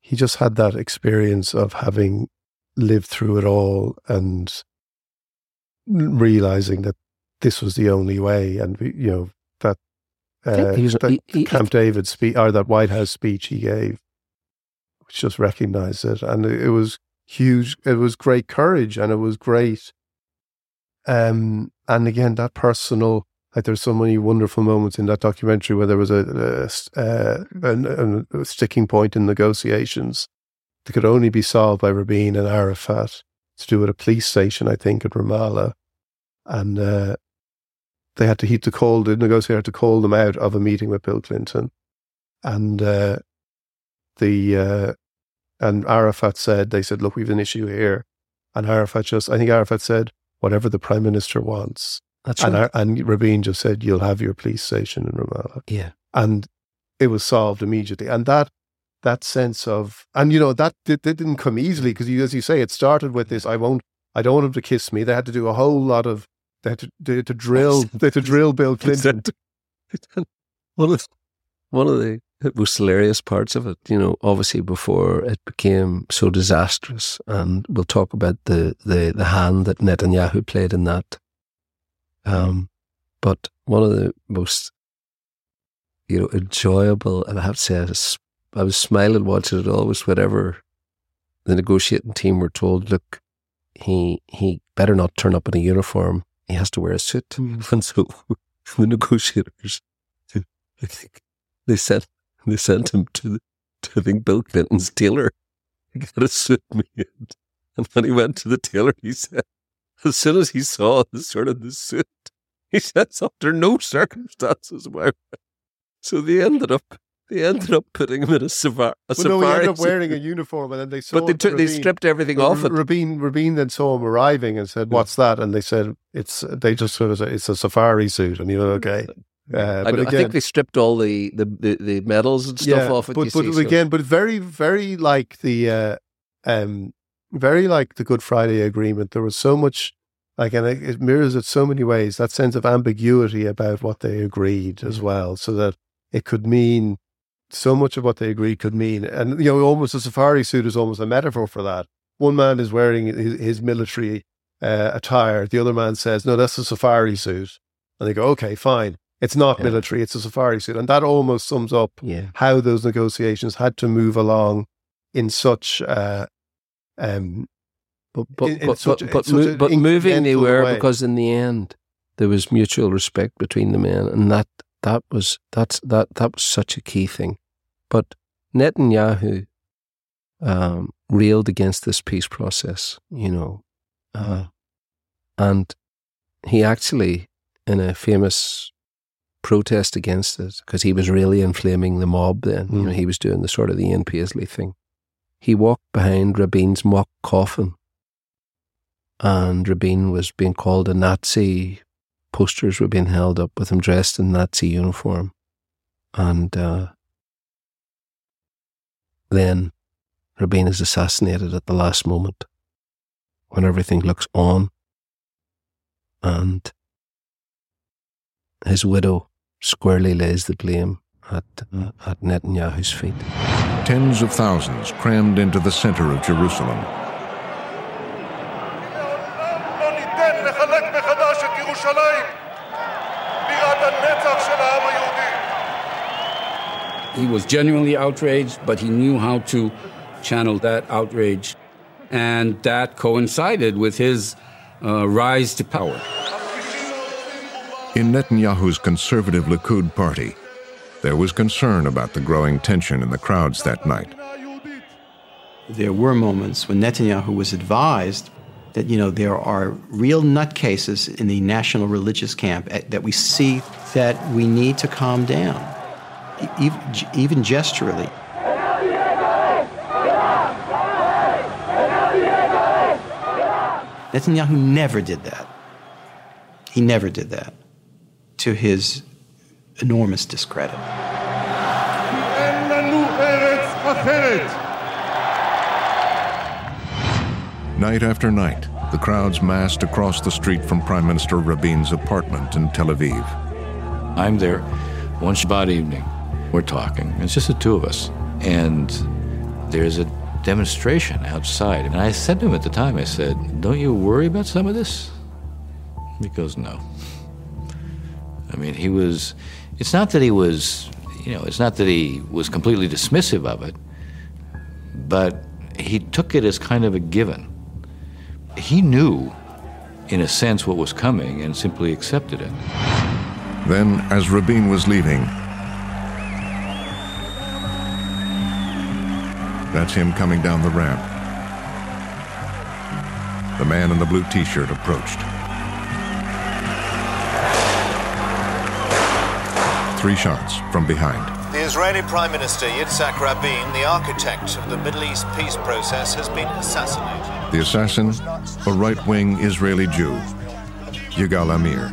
he just had that experience of having lived through it all and realizing that this was the only way. And, we- you know, that, uh, was- that he- he- Camp David speech, or that White House speech he gave, which just recognized it. And it, it was huge. It was great courage and it was great. Um, and again, that personal, like there's so many wonderful moments in that documentary where there was a, a s- uh, an- a sticking point in negotiations that could only be solved by Rabin and Arafat to do with a police station, I think, at Ramallah. And uh, they had to heat the call, the negotiator had to call them out of a meeting with Bill Clinton. And uh, the uh, and Arafat said, they said, look, we've an issue here. And Arafat just, I think Arafat said, whatever the prime minister wants. That's and, right. And Rabin just said, you'll have your police station in Ramallah. Yeah. And it was solved immediately. And that, that sense of, and you know, that, that, that didn't come easily because you, as you say, it started with this, I won't, I don't want him to kiss me. They had to do a whole lot of, they had to, they had to drill, they had to drill Bill Clinton. one of one of the most hilarious parts of it, you know, obviously before it became so disastrous, and we'll talk about the the, the hand that Netanyahu played in that. Um, but one of the most, you know, enjoyable, and I have to say, I was, I was smiling watching it all was whenever the negotiating team were told, look, he he better not turn up in a uniform. He has to wear a suit. And so the negotiators, I think they sent they sent him to the, to I think Bill Clinton's tailor. He got a suit made, and when he went to the tailor, he said, as soon as he saw the sort of the suit, he said, under no circumstances, why. So they ended up they ended up putting him in a, safari. a Well, no, he ended up wearing a uniform, and then they saw. But they took, they stripped everything off it. Rabin, Rabin then saw him arriving and said, "What's that?" And they said, "It's." They just sort of said, "It's a safari suit," and he know, okay. Uh, I, but know- I again, think they stripped all the, the, the, the medals and stuff yeah, off it. But, but see, so- again, but very, very like the, uh, um, very like the Good Friday Agreement. There was so much, like, and it, it mirrors it so many ways. That sense of ambiguity about what they agreed Mm. as well, so that it could mean so much of what they agreed could mean, and you know, almost a safari suit is almost a metaphor for that. One man is wearing his, his military uh, attire. The other man says, "No, that's a safari suit," and they go, "Okay, fine." It's not Yeah. military; it's a safari suit, and that almost sums up yeah. how those negotiations had to move along in such uh, um, But but in- in but, such but, a- but, mo- but moving they were way. because in the end there was mutual respect between the men, and that that was that's that that was such a key thing. But Netanyahu, um, railed against this peace process, you know. Uh, and he actually, in a famous protest against it, because he was really inflaming the mob then, you know, he was doing the sort of the Ian Paisley thing. He walked behind Rabin's mock coffin, and Rabin was being called a Nazi. Posters were being held up with him dressed in Nazi uniform. And uh, then Rabin is assassinated at the last moment when everything looks on. And his widow squarely lays the blame at, at Netanyahu's feet. Tens of thousands crammed into the center of Jerusalem. He was genuinely outraged, but he knew how to channel that outrage. And that coincided with his uh, rise to power. In Netanyahu's conservative Likud party, there was concern about the growing tension in the crowds that night. There were moments when Netanyahu was advised that, you know, there are real nutcases in the national religious camp eh, that we see that we need to calm down, even gesturally. Netanyahu never did that. He never did that, to his enormous discredit. Night after night, the crowds massed across the street from Prime Minister Rabin's apartment in Tel Aviv. I'm there one Shabbat evening. We're talking. It's just the two of us. And there's a demonstration outside. And I said to him at the time, I said, Don't you worry about some of this? He goes, No. I mean, he was, it's not that he was, you know, it's not that he was completely dismissive of it, but he took it as kind of a given. He knew, in a sense, what was coming and simply accepted it. Then, as Rabin was leaving, that's him coming down the ramp. The man in the blue t shirt approached. Three shots from behind. The Israeli Prime Minister Yitzhak Rabin, the architect of the Middle East peace process, has been assassinated. The assassin, a right wing Israeli Jew, Yigal Amir.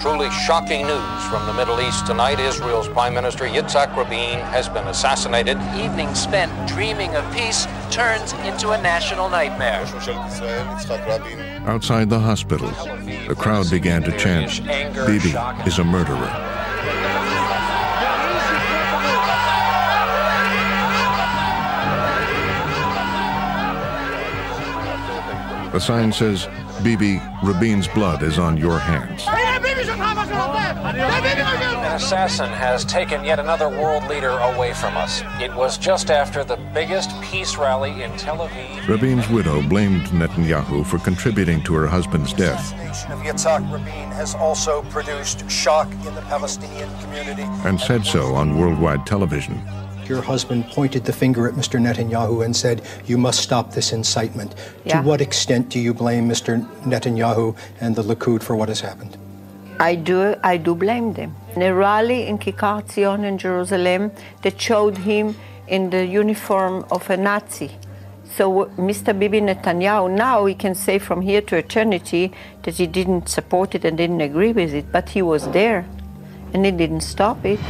Truly shocking news from the Middle East tonight. Israel's Prime Minister Yitzhak Rabin has been assassinated. Evening spent dreaming of peace turns into a national nightmare. Outside the hospital, a crowd began to chant, Bibi is a murderer. The sign says, Bibi, Rabin's blood is on your hands. An assassin has taken yet another world leader away from us. It was just after the biggest peace rally in Tel Aviv. Rabin's widow blamed Netanyahu for contributing to her husband's death Assassination of Yitzhak Rabin has also produced shock in the Palestinian community. and said so on worldwide television. Your husband pointed the finger at Mr. Netanyahu and said, You must stop this incitement. Yeah. To what extent do you blame Mr. Netanyahu and the Likud for what has happened? I do, I do blame them. In a rally in Kikar Zion in Jerusalem that showed him in the uniform of a Nazi. So Mr. Bibi Netanyahu, now he can say from here to eternity that he didn't support it and didn't agree with it, but he was there and he didn't stop it.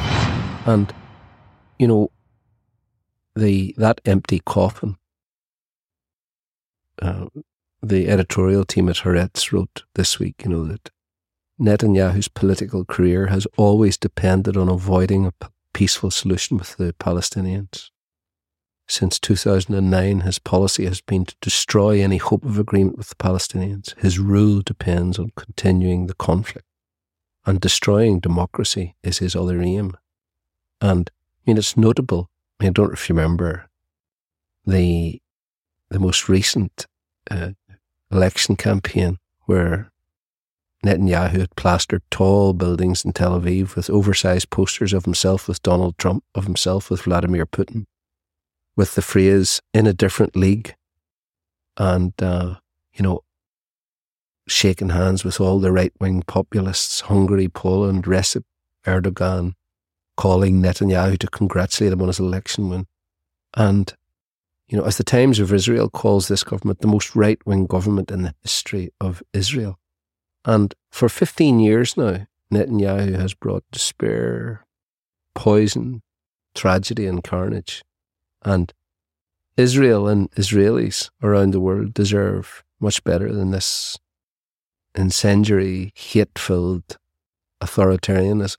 And, you know, the that empty coffin, uh, the editorial team at Haaretz wrote this week, you know, that Netanyahu's political career has always depended on avoiding a peaceful solution with the Palestinians. Since 2009, his policy has been to destroy any hope of agreement with the Palestinians. His rule depends on continuing the conflict, and destroying democracy is his other aim. And I mean, it's notable. I don't know if you remember the the most recent uh, election campaign where Netanyahu had plastered tall buildings in Tel Aviv with oversized posters of himself with Donald Trump, of himself with Vladimir Putin. with the phrase in a different league and, uh, you know, shaking hands with all the right wing populists, Hungary, Poland, Recep Erdogan, calling Netanyahu to congratulate him on his election win. And, you know, as the Times of Israel calls this government the most right wing government in the history of Israel. And for 15 years now, Netanyahu has brought despair, poison, tragedy, and carnage. And Israel and Israelis around the world deserve much better than this incendiary, hate filled authoritarianism.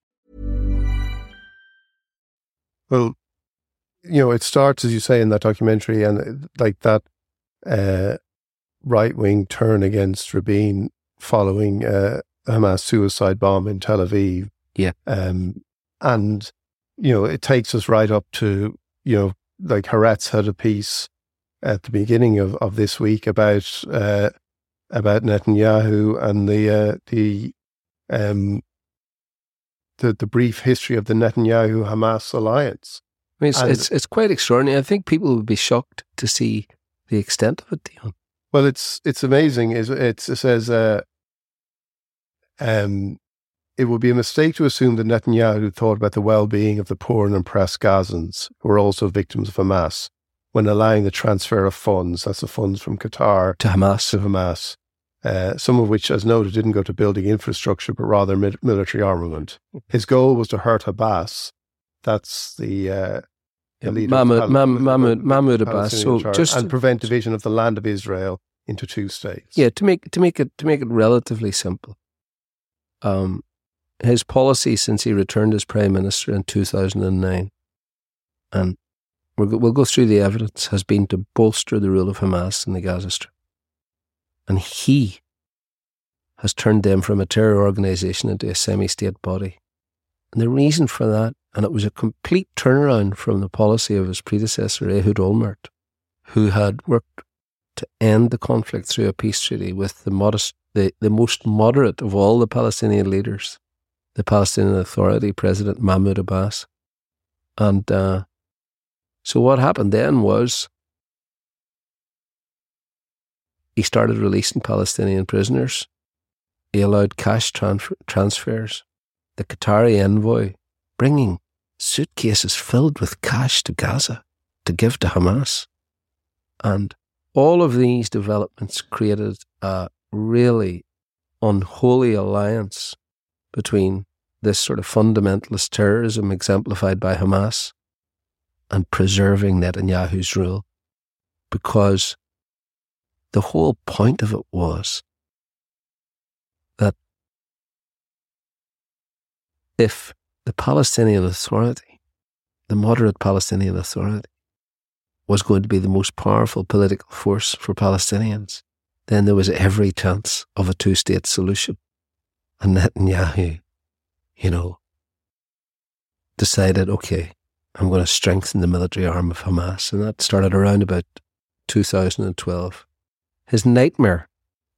Well, you know, it starts, as you say, in that documentary, and uh, like that uh, right wing turn against Rabin following uh, Hamas suicide bomb in Tel Aviv. Yeah. Um, and, you know, it takes us right up to, you know, like Haaretz had a piece at the beginning of, of this week about uh, about Netanyahu and the uh, the um, the the brief history of the Netanyahu Hamas alliance. I mean, it's, And- it's, it's quite extraordinary. I think people would be shocked to see the extent of it, Dion. Well, it's it's amazing. Is it's, it says uh, um, it would be a mistake to assume that Netanyahu thought about the well-being of the poor and oppressed Gazans who are also victims of Hamas when allowing the transfer of funds. That's the funds from Qatar to Hamas. To Hamas, uh, some of which, as noted, didn't go to building infrastructure but rather mi- military armament. His goal was to hurt Abbas. That's the uh, Mahmoud, Mahmoud, Mahmoud Abbas. So just and prevent division of the land of Israel into two states. Yeah, to make to make it to make it relatively simple. Um, his policy since he returned as prime minister in two thousand and nine, and we'll go, we'll go through the evidence, has been to bolster the rule of Hamas in the Gaza Strip, and he has turned them from a terror organization into a semi-state body. And the reason for that, and it was a complete turnaround from the policy of his predecessor Ehud Olmert, who had worked to end the conflict through a peace treaty with the modest, the, the most moderate of all the Palestinian leaders, the Palestinian Authority President Mahmoud Abbas. And uh, so what happened then was he started releasing Palestinian prisoners. He allowed cash transfer, transfers. The Qatari envoy bringing suitcases filled with cash to Gaza to give to Hamas. And all of these developments created a really unholy alliance between this sort of fundamentalist terrorism exemplified by Hamas and preserving Netanyahu's rule. Because the whole point of it was that if the Palestinian Authority, the moderate Palestinian Authority, was going to be the most powerful political force for Palestinians, then there was every chance of a two state solution. And Netanyahu, you know, decided, okay, I'm going to strengthen the military arm of Hamas. And that started around about 2012. His nightmare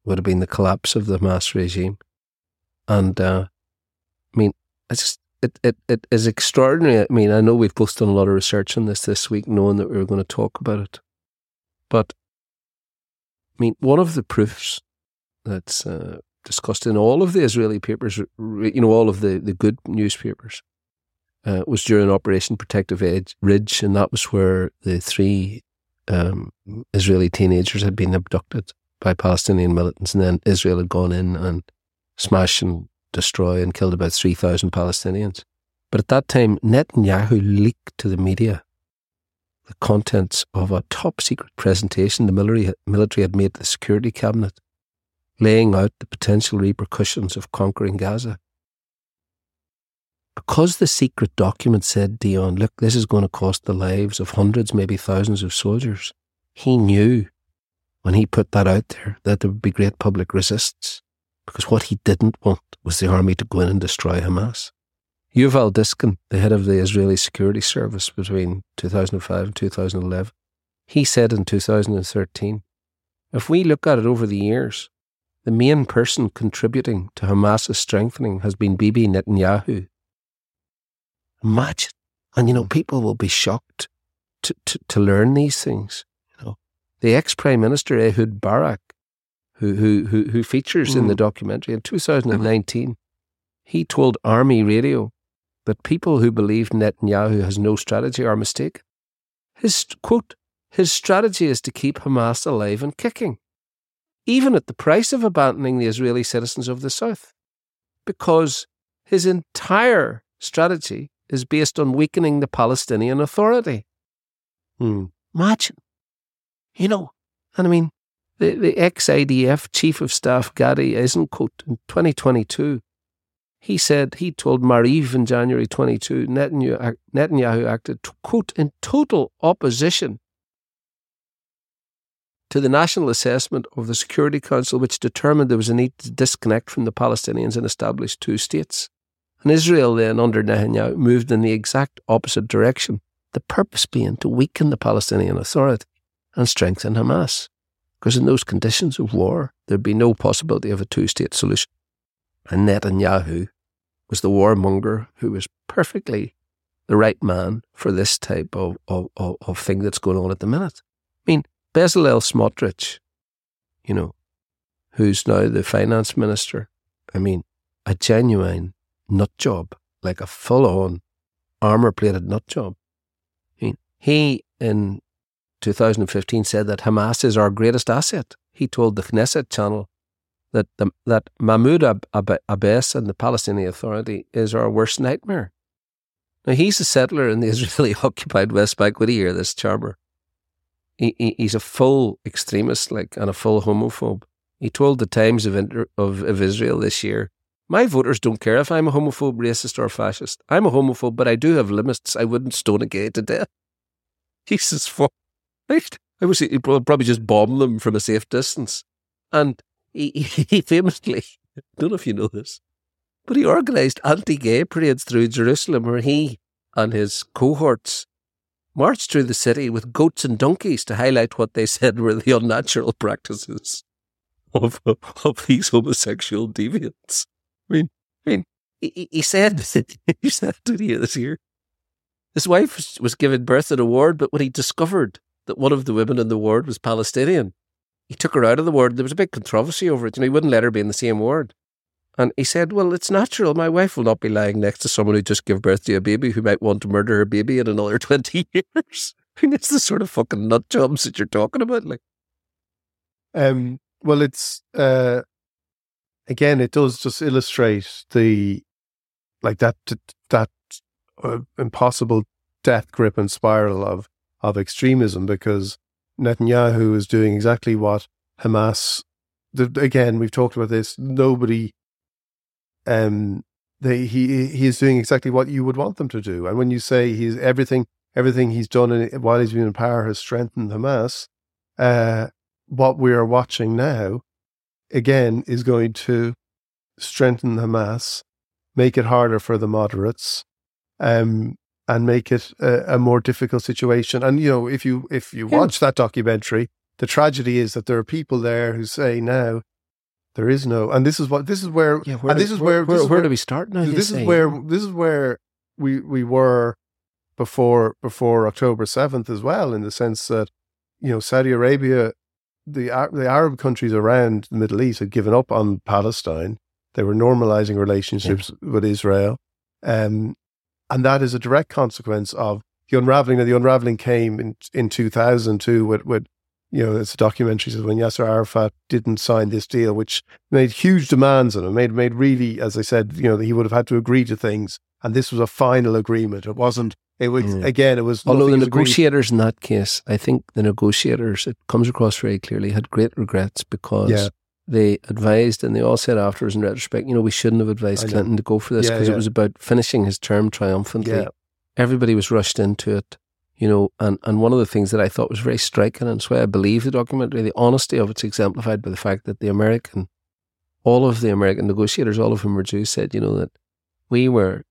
would have been the collapse of the Hamas regime. And, uh, I mean, I just, it, it, it is extraordinary. I mean, I know we've both done a lot of research on this this week, knowing that we were going to talk about it. But, I mean, one of the proofs that's uh, discussed in all of the Israeli papers, you know, all of the, the good newspapers, uh, was during Operation Protective Edge, Ridge, and that was where the three um, Israeli teenagers had been abducted by Palestinian militants, and then Israel had gone in and smashed and destroyed and killed about 3,000 Palestinians. But at that time, Netanyahu leaked to the media the contents of a top secret presentation the military, military had made to the Security Cabinet, laying out the potential repercussions of conquering Gaza because the secret document said, Dion, look, this is going to cost the lives of hundreds, maybe thousands of soldiers, he knew when he put that out there that there would be great public resistance. Because what he didn't want was the army to go in and destroy Hamas. Yuval Diskin, the head of the Israeli Security Service between 2005 and 2011, he said in 2013, if we look at it over the years, the main person contributing to Hamas's strengthening has been Bibi Netanyahu, Imagine. And, you know, people will be shocked to, to, to learn these things. You know, the ex Prime Minister Ehud Barak, who, who, who, who features mm. in the mm. documentary in 2019, he told Army Radio that people who believe Netanyahu has no strategy are mistaken. His quote, his strategy is to keep Hamas alive and kicking, even at the price of abandoning the Israeli citizens of the South, because his entire strategy is based on weakening the Palestinian Authority. Hmm. Imagine. You know, and I mean, the, the ex IDF Chief of Staff Gadi Eisenkot in 2022, he said he told Maariv in January 22 Netanyahu, Netanyahu acted, quote, in total opposition to the national assessment of the Security Council, which determined there was a need to disconnect from the Palestinians and establish two states. And Israel then, under Netanyahu, moved in the exact opposite direction, the purpose being to weaken the Palestinian Authority and strengthen Hamas. Because in those conditions of war, there'd be no possibility of a two state solution. And Netanyahu was the warmonger who was perfectly the right man for this type of, of, of, of thing that's going on at the minute. I mean, Bezalel Smotrich, you know, who's now the finance minister, I mean, a genuine nut job, like a full on armor plated nut job. He, in 2015, said that Hamas is our greatest asset. He told the Knesset channel that, the, that Mahmoud Ab- Abbas and the Palestinian Authority is our worst nightmare. Now, he's a settler in the Israeli occupied West Bank. Would he hear this, Charmer? He, he, he's a full extremist, like, and a full homophobe. He told the Times of, Inter- of, of Israel this year my voters don't care if I'm a homophobe, racist, or fascist. I'm a homophobe, but I do have limits. I wouldn't stone a gay to death. Jesus fuck. Right? I wish he'd probably just bomb them from a safe distance. And he, he famously, I don't know if you know this, but he organised anti gay parades through Jerusalem where he and his cohorts marched through the city with goats and donkeys to highlight what they said were the unnatural practices of, of these homosexual deviants. I mean, he, he said, he said, did he this year? His wife was given birth at a ward, but when he discovered that one of the women in the ward was Palestinian, he took her out of the ward. There was a big controversy over it. You know, he wouldn't let her be in the same ward. And he said, Well, it's natural. My wife will not be lying next to someone who just gave birth to a baby who might want to murder her baby in another 20 years. I mean, it's the sort of fucking nut jobs that you're talking about. Like, um, well, it's uh, again, it does just illustrate the like that that uh, impossible death grip and spiral of of extremism because Netanyahu is doing exactly what Hamas. The, again, we've talked about this. Nobody, um, they, he he is doing exactly what you would want them to do. And when you say he's everything, everything he's done in, while he's been in power has strengthened Hamas. Uh, what we are watching now again is going to strengthen Hamas, make it harder for the moderates, um, and make it a, a more difficult situation. And you know, if you if you Yeah. watch that documentary, the tragedy is that there are people there who say now there is no, and this is what this is where, Yeah, where and do- this is where- where, this is where do we start now, This is where this is where we we were before before October seventh as well, in the sense that you know Saudi Arabia, the the Arab countries around the Middle East had given up on Palestine. They were normalizing relationships with Israel, um, and that is a direct consequence of the unraveling. And the unraveling came in in two thousand two with with you know it's a documentary says when Yasser Arafat didn't sign this deal, which made huge demands on him. Made made really, as I said, you know he would have had to agree to things, and this was a final agreement. It wasn't. It was Mm. again. It was Although the is agreed. negotiators in that case, I think the negotiators, it comes across very clearly, had great regrets because Yeah. they advised and they all said afterwards in retrospect, you know, we shouldn't have advised. Clinton to go for this because yeah. it was about finishing his term triumphantly. Yeah. Everybody was rushed into it, you know, and, and one of the things that I thought was very striking, and why I believe the documentary, the honesty of it's exemplified by the fact that the American, all of the American negotiators, all of whom were Jews, said, you know, that we were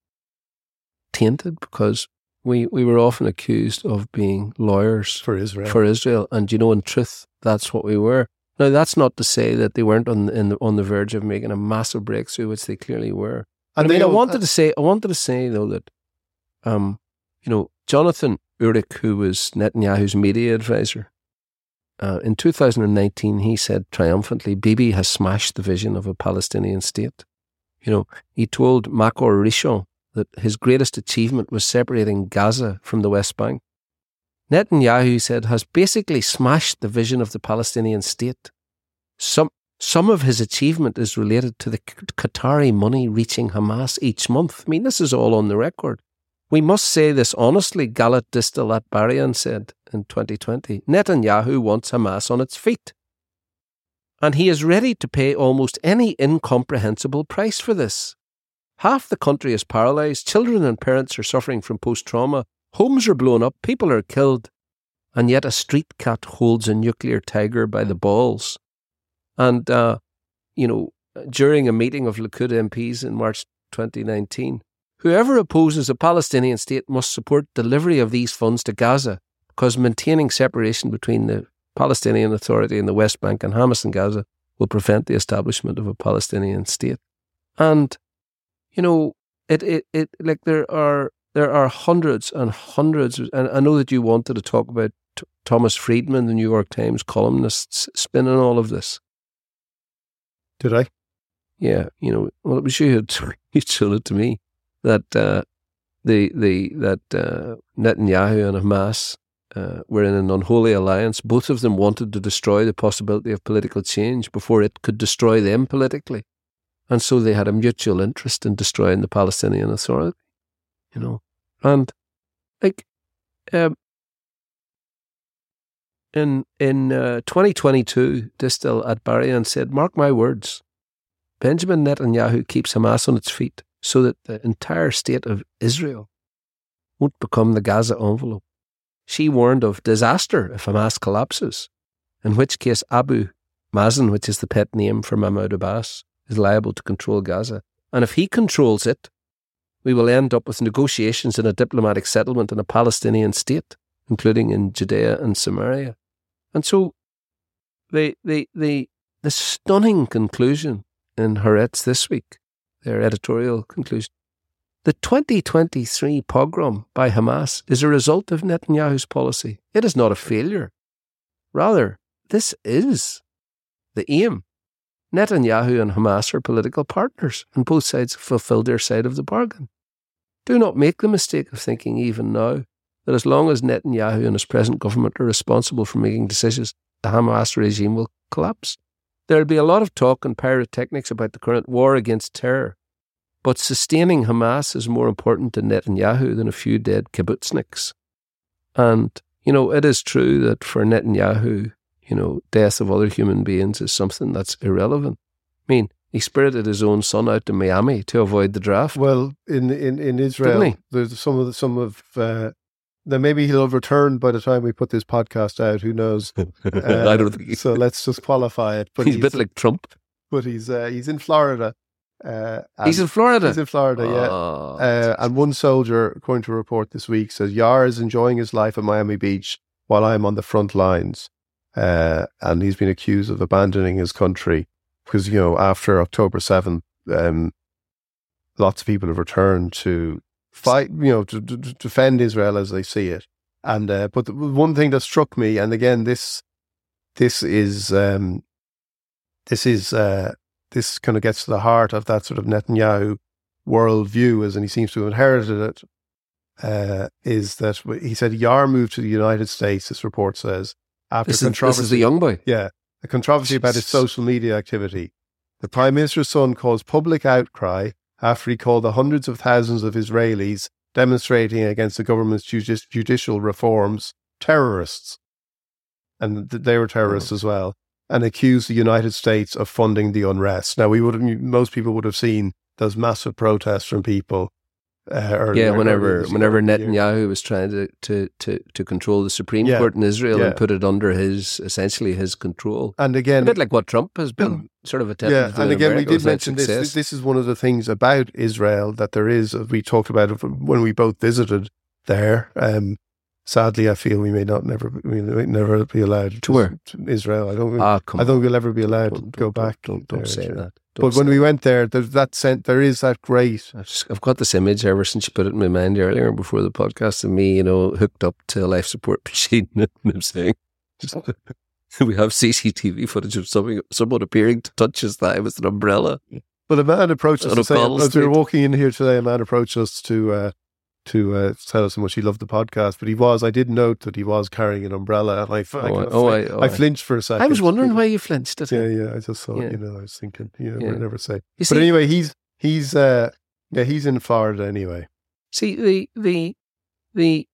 tainted because we, we were often accused of being lawyers for Israel. For Israel, and you know, in truth, that's what we were. Now, that's not to say that they weren't on in the, on the verge of making a massive breakthrough, which they clearly were. And I they mean, I wanted to say, I wanted to say though that, um, you know, Jonathan Urich, who was Netanyahu's media advisor, uh, in 2019, he said triumphantly, Bibi has smashed the vision of a Palestinian state. You know, he told Makor Rishon that his greatest achievement was separating Gaza from the West Bank. Netanyahu, said, has basically smashed the vision of the Palestinian state. Some, some of his achievement is related to the Qatari money reaching Hamas each month. I mean, this is all on the record. We must say this honestly, Galit Distel Atbaryan said in 2020. Netanyahu wants Hamas on its feet. And he is ready to pay almost any incomprehensible price for this. Half the country is paralyzed, children and parents are suffering from post trauma, homes are blown up, people are killed, and yet a street cat holds a nuclear tiger by the balls. And, uh, you know, during a meeting of Likud MPs in March 2019, whoever opposes a Palestinian state must support delivery of these funds to Gaza because maintaining separation between the Palestinian Authority in the West Bank and Hamas in Gaza will prevent the establishment of a Palestinian state. And, you know, it, it, it like there are there are hundreds and hundreds, and I know that you wanted to talk about T- Thomas Friedman, the New York Times columnist, spinning all of this. Did I? Yeah, you know, well, it was you who showed it to me that uh, the the that uh, Netanyahu and Hamas uh, were in an unholy alliance. Both of them wanted to destroy the possibility of political change before it could destroy them politically, and so they had a mutual interest in destroying the Palestinian Authority. You know, and like um, in in uh, 2022, Distel Atbaryan said, "Mark my words." Benjamin Netanyahu keeps Hamas on its feet so that the entire state of Israel won't become the Gaza envelope. She warned of disaster if Hamas collapses, in which case Abu Mazen, which is the pet name for Mahmoud Abbas, is liable to control Gaza. And if he controls it, we will end up with negotiations and a diplomatic settlement in a Palestinian state, including in Judea and Samaria. And so the, the, the, the stunning conclusion in Haaretz this week, their editorial conclusion. The 2023 pogrom by Hamas is a result of Netanyahu's policy. It is not a failure. Rather, this is the aim. Netanyahu and Hamas are political partners, and both sides fulfilled their side of the bargain. Do not make the mistake of thinking, even now, that as long as Netanyahu and his present government are responsible for making decisions, the Hamas regime will collapse. There'll be a lot of talk and pyrotechnics about the current war against terror, but sustaining Hamas is more important to Netanyahu than a few dead kibbutzniks. And, you know, it is true that for Netanyahu, you know, death of other human beings is something that's irrelevant. I mean, he spirited his own son out to Miami to avoid the draft. Well, in in, in Israel, there's some of the, some of uh, then maybe he'll have returned by the time we put this podcast out. Who knows? Uh, I don't think he- so. Let's just qualify it. But He's a bit like Trump. but he's uh, he's in Florida, Uh, He's in Florida? He's in Florida, yeah. Oh, Uh, and one soldier, according to a report this week, says Yair is enjoying his life at Miami Beach while I'm on the front lines. Uh, and he's been accused of abandoning his country because, you know, after October 7th, um, lots of people have returned to fight, you know, to, to, defend Israel as they see it. And, uh, but the one thing that struck me, and again, this, this is, um, this is, uh, this kind of gets to the heart of that sort of Netanyahu worldview, as and he seems to have inherited it. Uh, is that he said Yair moved to the United States? This report says after This is- this is the young boy? yeah, a controversy about his social media activity. The prime minister's son caused public outcry after he called the hundreds of thousands of Israelis demonstrating against the government's judici- judicial reforms terrorists, and th- they were terrorists hmm. as well, and accused the United States of funding the unrest. Now, we would most people would have seen those massive protests from people. Uh, yeah, whenever whenever year. Netanyahu was trying to, to, to, to control the Supreme Yeah, Court in Israel yeah. and put it under his essentially his control, And again, a bit like what Trump has been sort of attempting yeah, to do and in again, America we did mention this. success. this. This is one of the things about Israel that there is. We talked about it when we both visited there. Um, sadly, I feel we may not never we may never be allowed To where? to Israel. I don't. Ah, I don't think we'll ever be allowed to go back. Don't don't say that. But when we went there, there's that sent. There is that great. I've, just, I've got this image ever since you put it in my mind earlier before the podcast of me, you know, hooked up to a life support machine. And I'm saying, we have CCTV footage of something, someone appearing to touch his thigh with an umbrella. But a man approached us On to a say, cobble as we were walking in here today. A man approached us to uh, to uh, tell us how much he loved the podcast. But he was. I did note that he was carrying an umbrella, and I, f- I Oh, kind I- of oh, fl- I- oh, I I- flinched for a second. I was wondering why you flinched at Yeah, yeah. I just thought, Yeah. you know, I was thinking, you know, Yeah. we'll never say. You but anyway, he's he's uh yeah he's in Florida anyway. See, the, the, the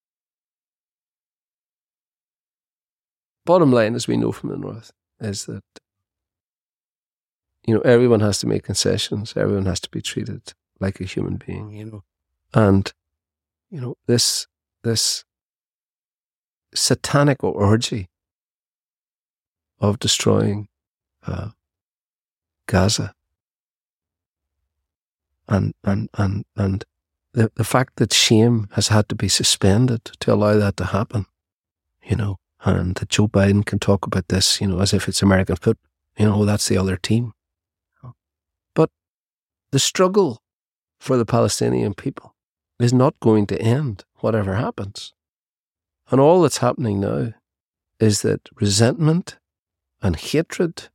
bottom line, as we know from the North, is that, you know, everyone has to make concessions. Everyone has to be treated like a human being, you know. And, you know, this, this satanic orgy of destroying uh, Gaza and, and, and, and the, the fact that shame has had to be suspended to allow that to happen, you know, and that Joe Biden can talk about this, you know, as if it's American football, you know, that's the other team. But the struggle for the Palestinian people is not going to end, whatever happens. And all that's happening now is that resentment and hatred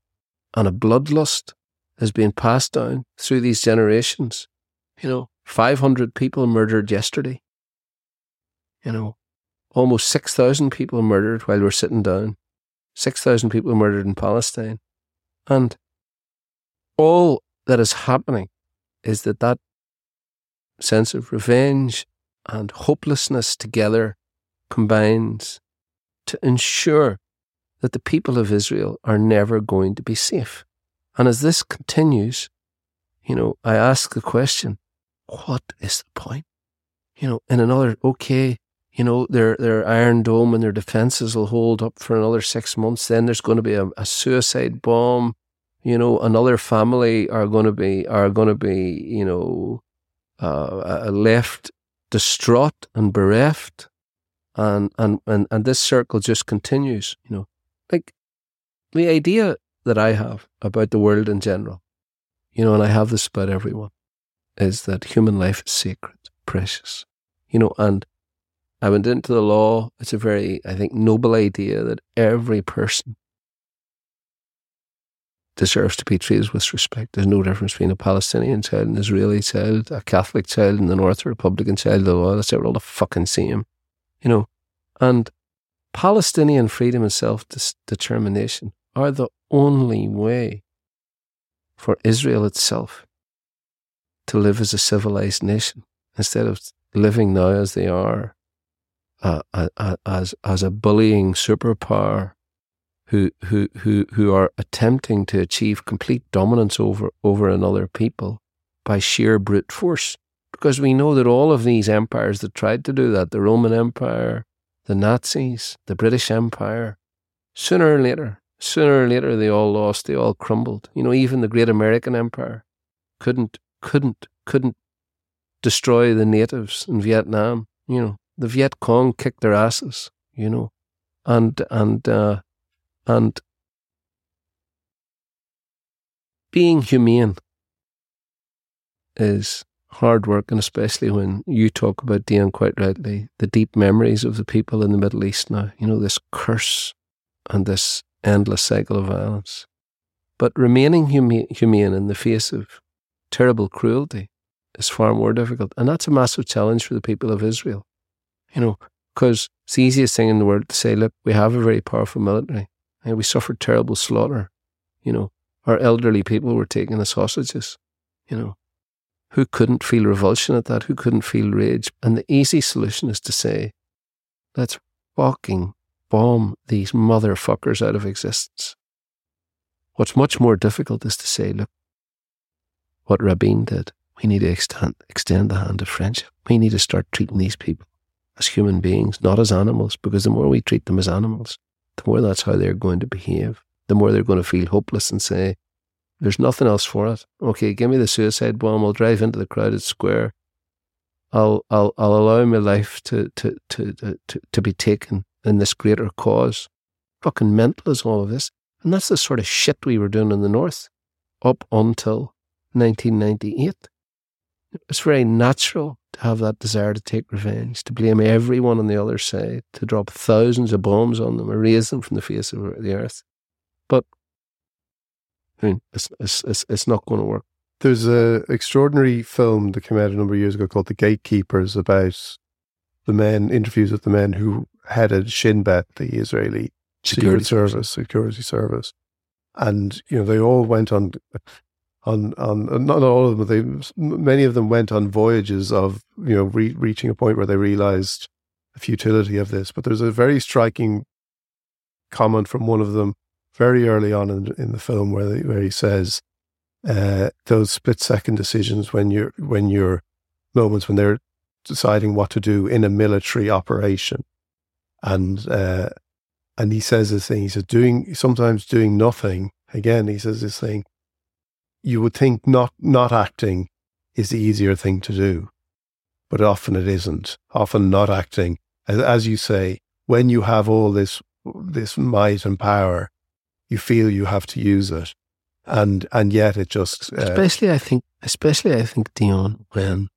and a bloodlust has been passed down through these generations. You know, 500 people murdered yesterday. You know, almost 6,000 people murdered while we're sitting down. 6,000 people murdered in Palestine. And all that is happening is that that sense of revenge and hopelessness together combines to ensure that the people of Israel are never going to be safe. And as this continues, you know, I ask the question, what is the point? You know, in another, okay, you know, their, their Iron Dome and their defenses will hold up for another six months. Then there's going to be a, a suicide bomb. You know, another family are going to be, are going to be, you know, uh, left distraught and bereft. And, and, and, and this circle just continues, you know, like the idea that I have about the world in general, you know, and I have this about everyone, is that human life is sacred, precious, you know, and I went into the law. It's a very, I think, noble idea that every person deserves to be treated with respect. There's no difference between a Palestinian child, an Israeli child, a Catholic child in the North, a Republican child the law. That's all the fucking same, you know, and Palestinian freedom and self determination are the only way for Israel itself to live as a civilized nation instead of living now as they are uh, as as a bullying superpower who who who who are attempting to achieve complete dominance over over another people by sheer brute force because we know that all of these empires that tried to do that the Roman Empire the Nazis the British Empire sooner or later sooner or later they all lost they all crumbled you know even the great American Empire couldn't couldn't couldn't destroy the natives in Vietnam. You know, the Viet Cong kicked their asses. You know, and and uh, and being humane is hard work, and especially when you talk about, Dion, quite rightly, the deep memories of the people in the Middle East now, you know, this curse and this endless cycle of violence. But remaining huma- humane in the face of terrible cruelty is far more difficult. And that's a massive challenge for the people of Israel, you know, because it's the easiest thing in the world to say, look, we have a very powerful military and we suffered terrible slaughter, you know, our elderly people were taken as hostages, you know, who couldn't feel revulsion at that? Who couldn't feel rage? And the easy solution is to say, let's fucking bomb these motherfuckers out of existence. What's much more difficult is to say, look, what Rabin did, we need to extend, extend the hand of friendship. We need to start treating these people as human beings, not as animals, because the more we treat them as animals, the more that's how they're going to behave, the more they're going to feel hopeless and say, there's nothing else for it. Okay, give me the suicide bomb. I'll drive into the crowded square. I'll I'll I'll allow my life to to to to, to be taken in this greater cause. Fucking mental is all of this, and that's the sort of shit we were doing in the north up until 1998. It's very natural to have that desire to take revenge, to blame everyone on the other side, to drop thousands of bombs on them, erase them from the face of the earth. But I mean, it's, it's, it's, it's not going to work. There's an extraordinary film that came out a number of years ago called The Gatekeepers about the men, interviews with the men who headed Shin Bet, the Israeli security, security service, security service. And, you know, they all went on, on, on, not all of them, they, many of them went on voyages of, you know, re- reaching a point where they realized the futility of this. But there's a very striking comment from one of them very early on in, in the film where they, where he says uh, those split second decisions when you're when you're moments when they're deciding what to do in a military operation, and uh, and he says this thing. He says doing sometimes doing nothing. Again, he says this thing. You would think not not acting is the easier thing to do, but often it isn't. Often not acting, as, as you say, when you have all this this might and power, you feel you have to use it, and and yet it just uh, especially I think especially I think Dion when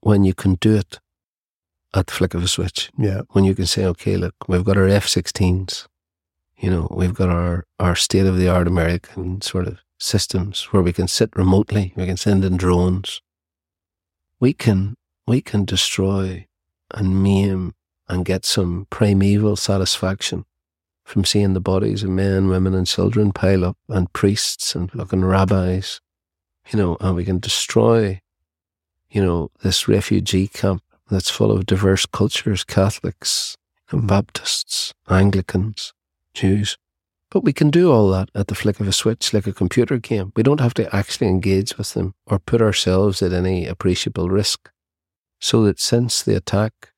when you can do it at the flick of a switch. Yeah. When you can say, okay, look, we've got our F-16s, you know, we've got our our state of the art American sort of systems where we can sit remotely, we can send in drones. We can we can destroy and maim and get some primeval satisfaction from seeing the bodies of men, women, and children pile up, and priests and fucking rabbis, you know, and we can destroy, you know, this refugee camp that's full of diverse cultures Catholics, Baptists, Anglicans, Jews. But we can do all that at the flick of a switch, like a computer game. We don't have to actually engage with them or put ourselves at any appreciable risk. So that since the attack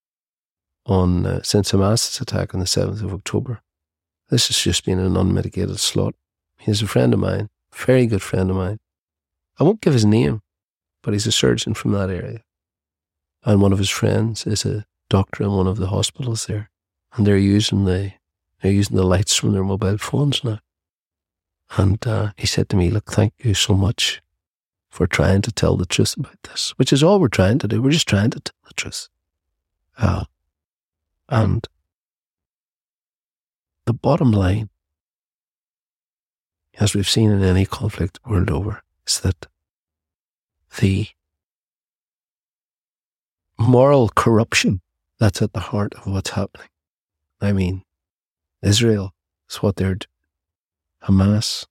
on, uh, since Hamas's attack on the 7th of October, this has just been an unmitigated slaughter. He's a friend of mine, very good friend of mine. I won't give his name, but he's a surgeon from that area. And one of his friends is a doctor in one of the hospitals there. And they're using the they're using the lights from their mobile phones now. And uh, he said to me, Look, thank you so much for trying to tell the truth about this, which is all we're trying to do. We're just trying to tell the truth. Uh, and the bottom line, as we've seen in any conflict world over, is that the moral corruption that's at the heart of what's happening. I mean, Israel is what they're Hamas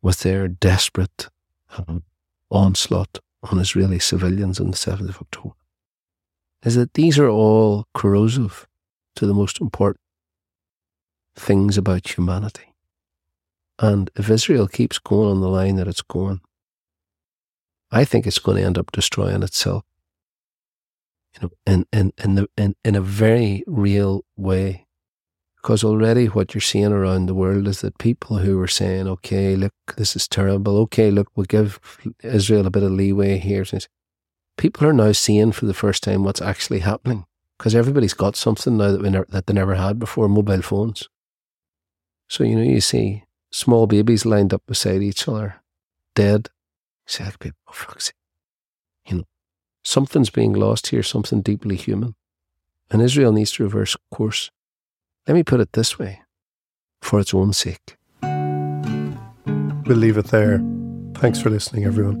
with their desperate um, onslaught on Israeli civilians on the 7th of October is that these are all corrosive to the most important things about humanity. And if Israel keeps going on the line that it's going, I think it's going to end up destroying itself. You know, in, in, in, the, in, in a very real way. Because already what you're seeing around the world is that people who are saying, okay, look, this is terrible. Okay, look, we'll give Israel a bit of leeway here. People are now seeing for the first time what's actually happening because everybody's got something now that, we never, that they never had before mobile phones. So, you know, you see small babies lined up beside each other, dead. You say, people, oh, fuck's. You know, something's being lost here, something deeply human. And Israel needs to reverse course. Let me put it this way for its own sake. We'll leave it there. Thanks for listening, everyone.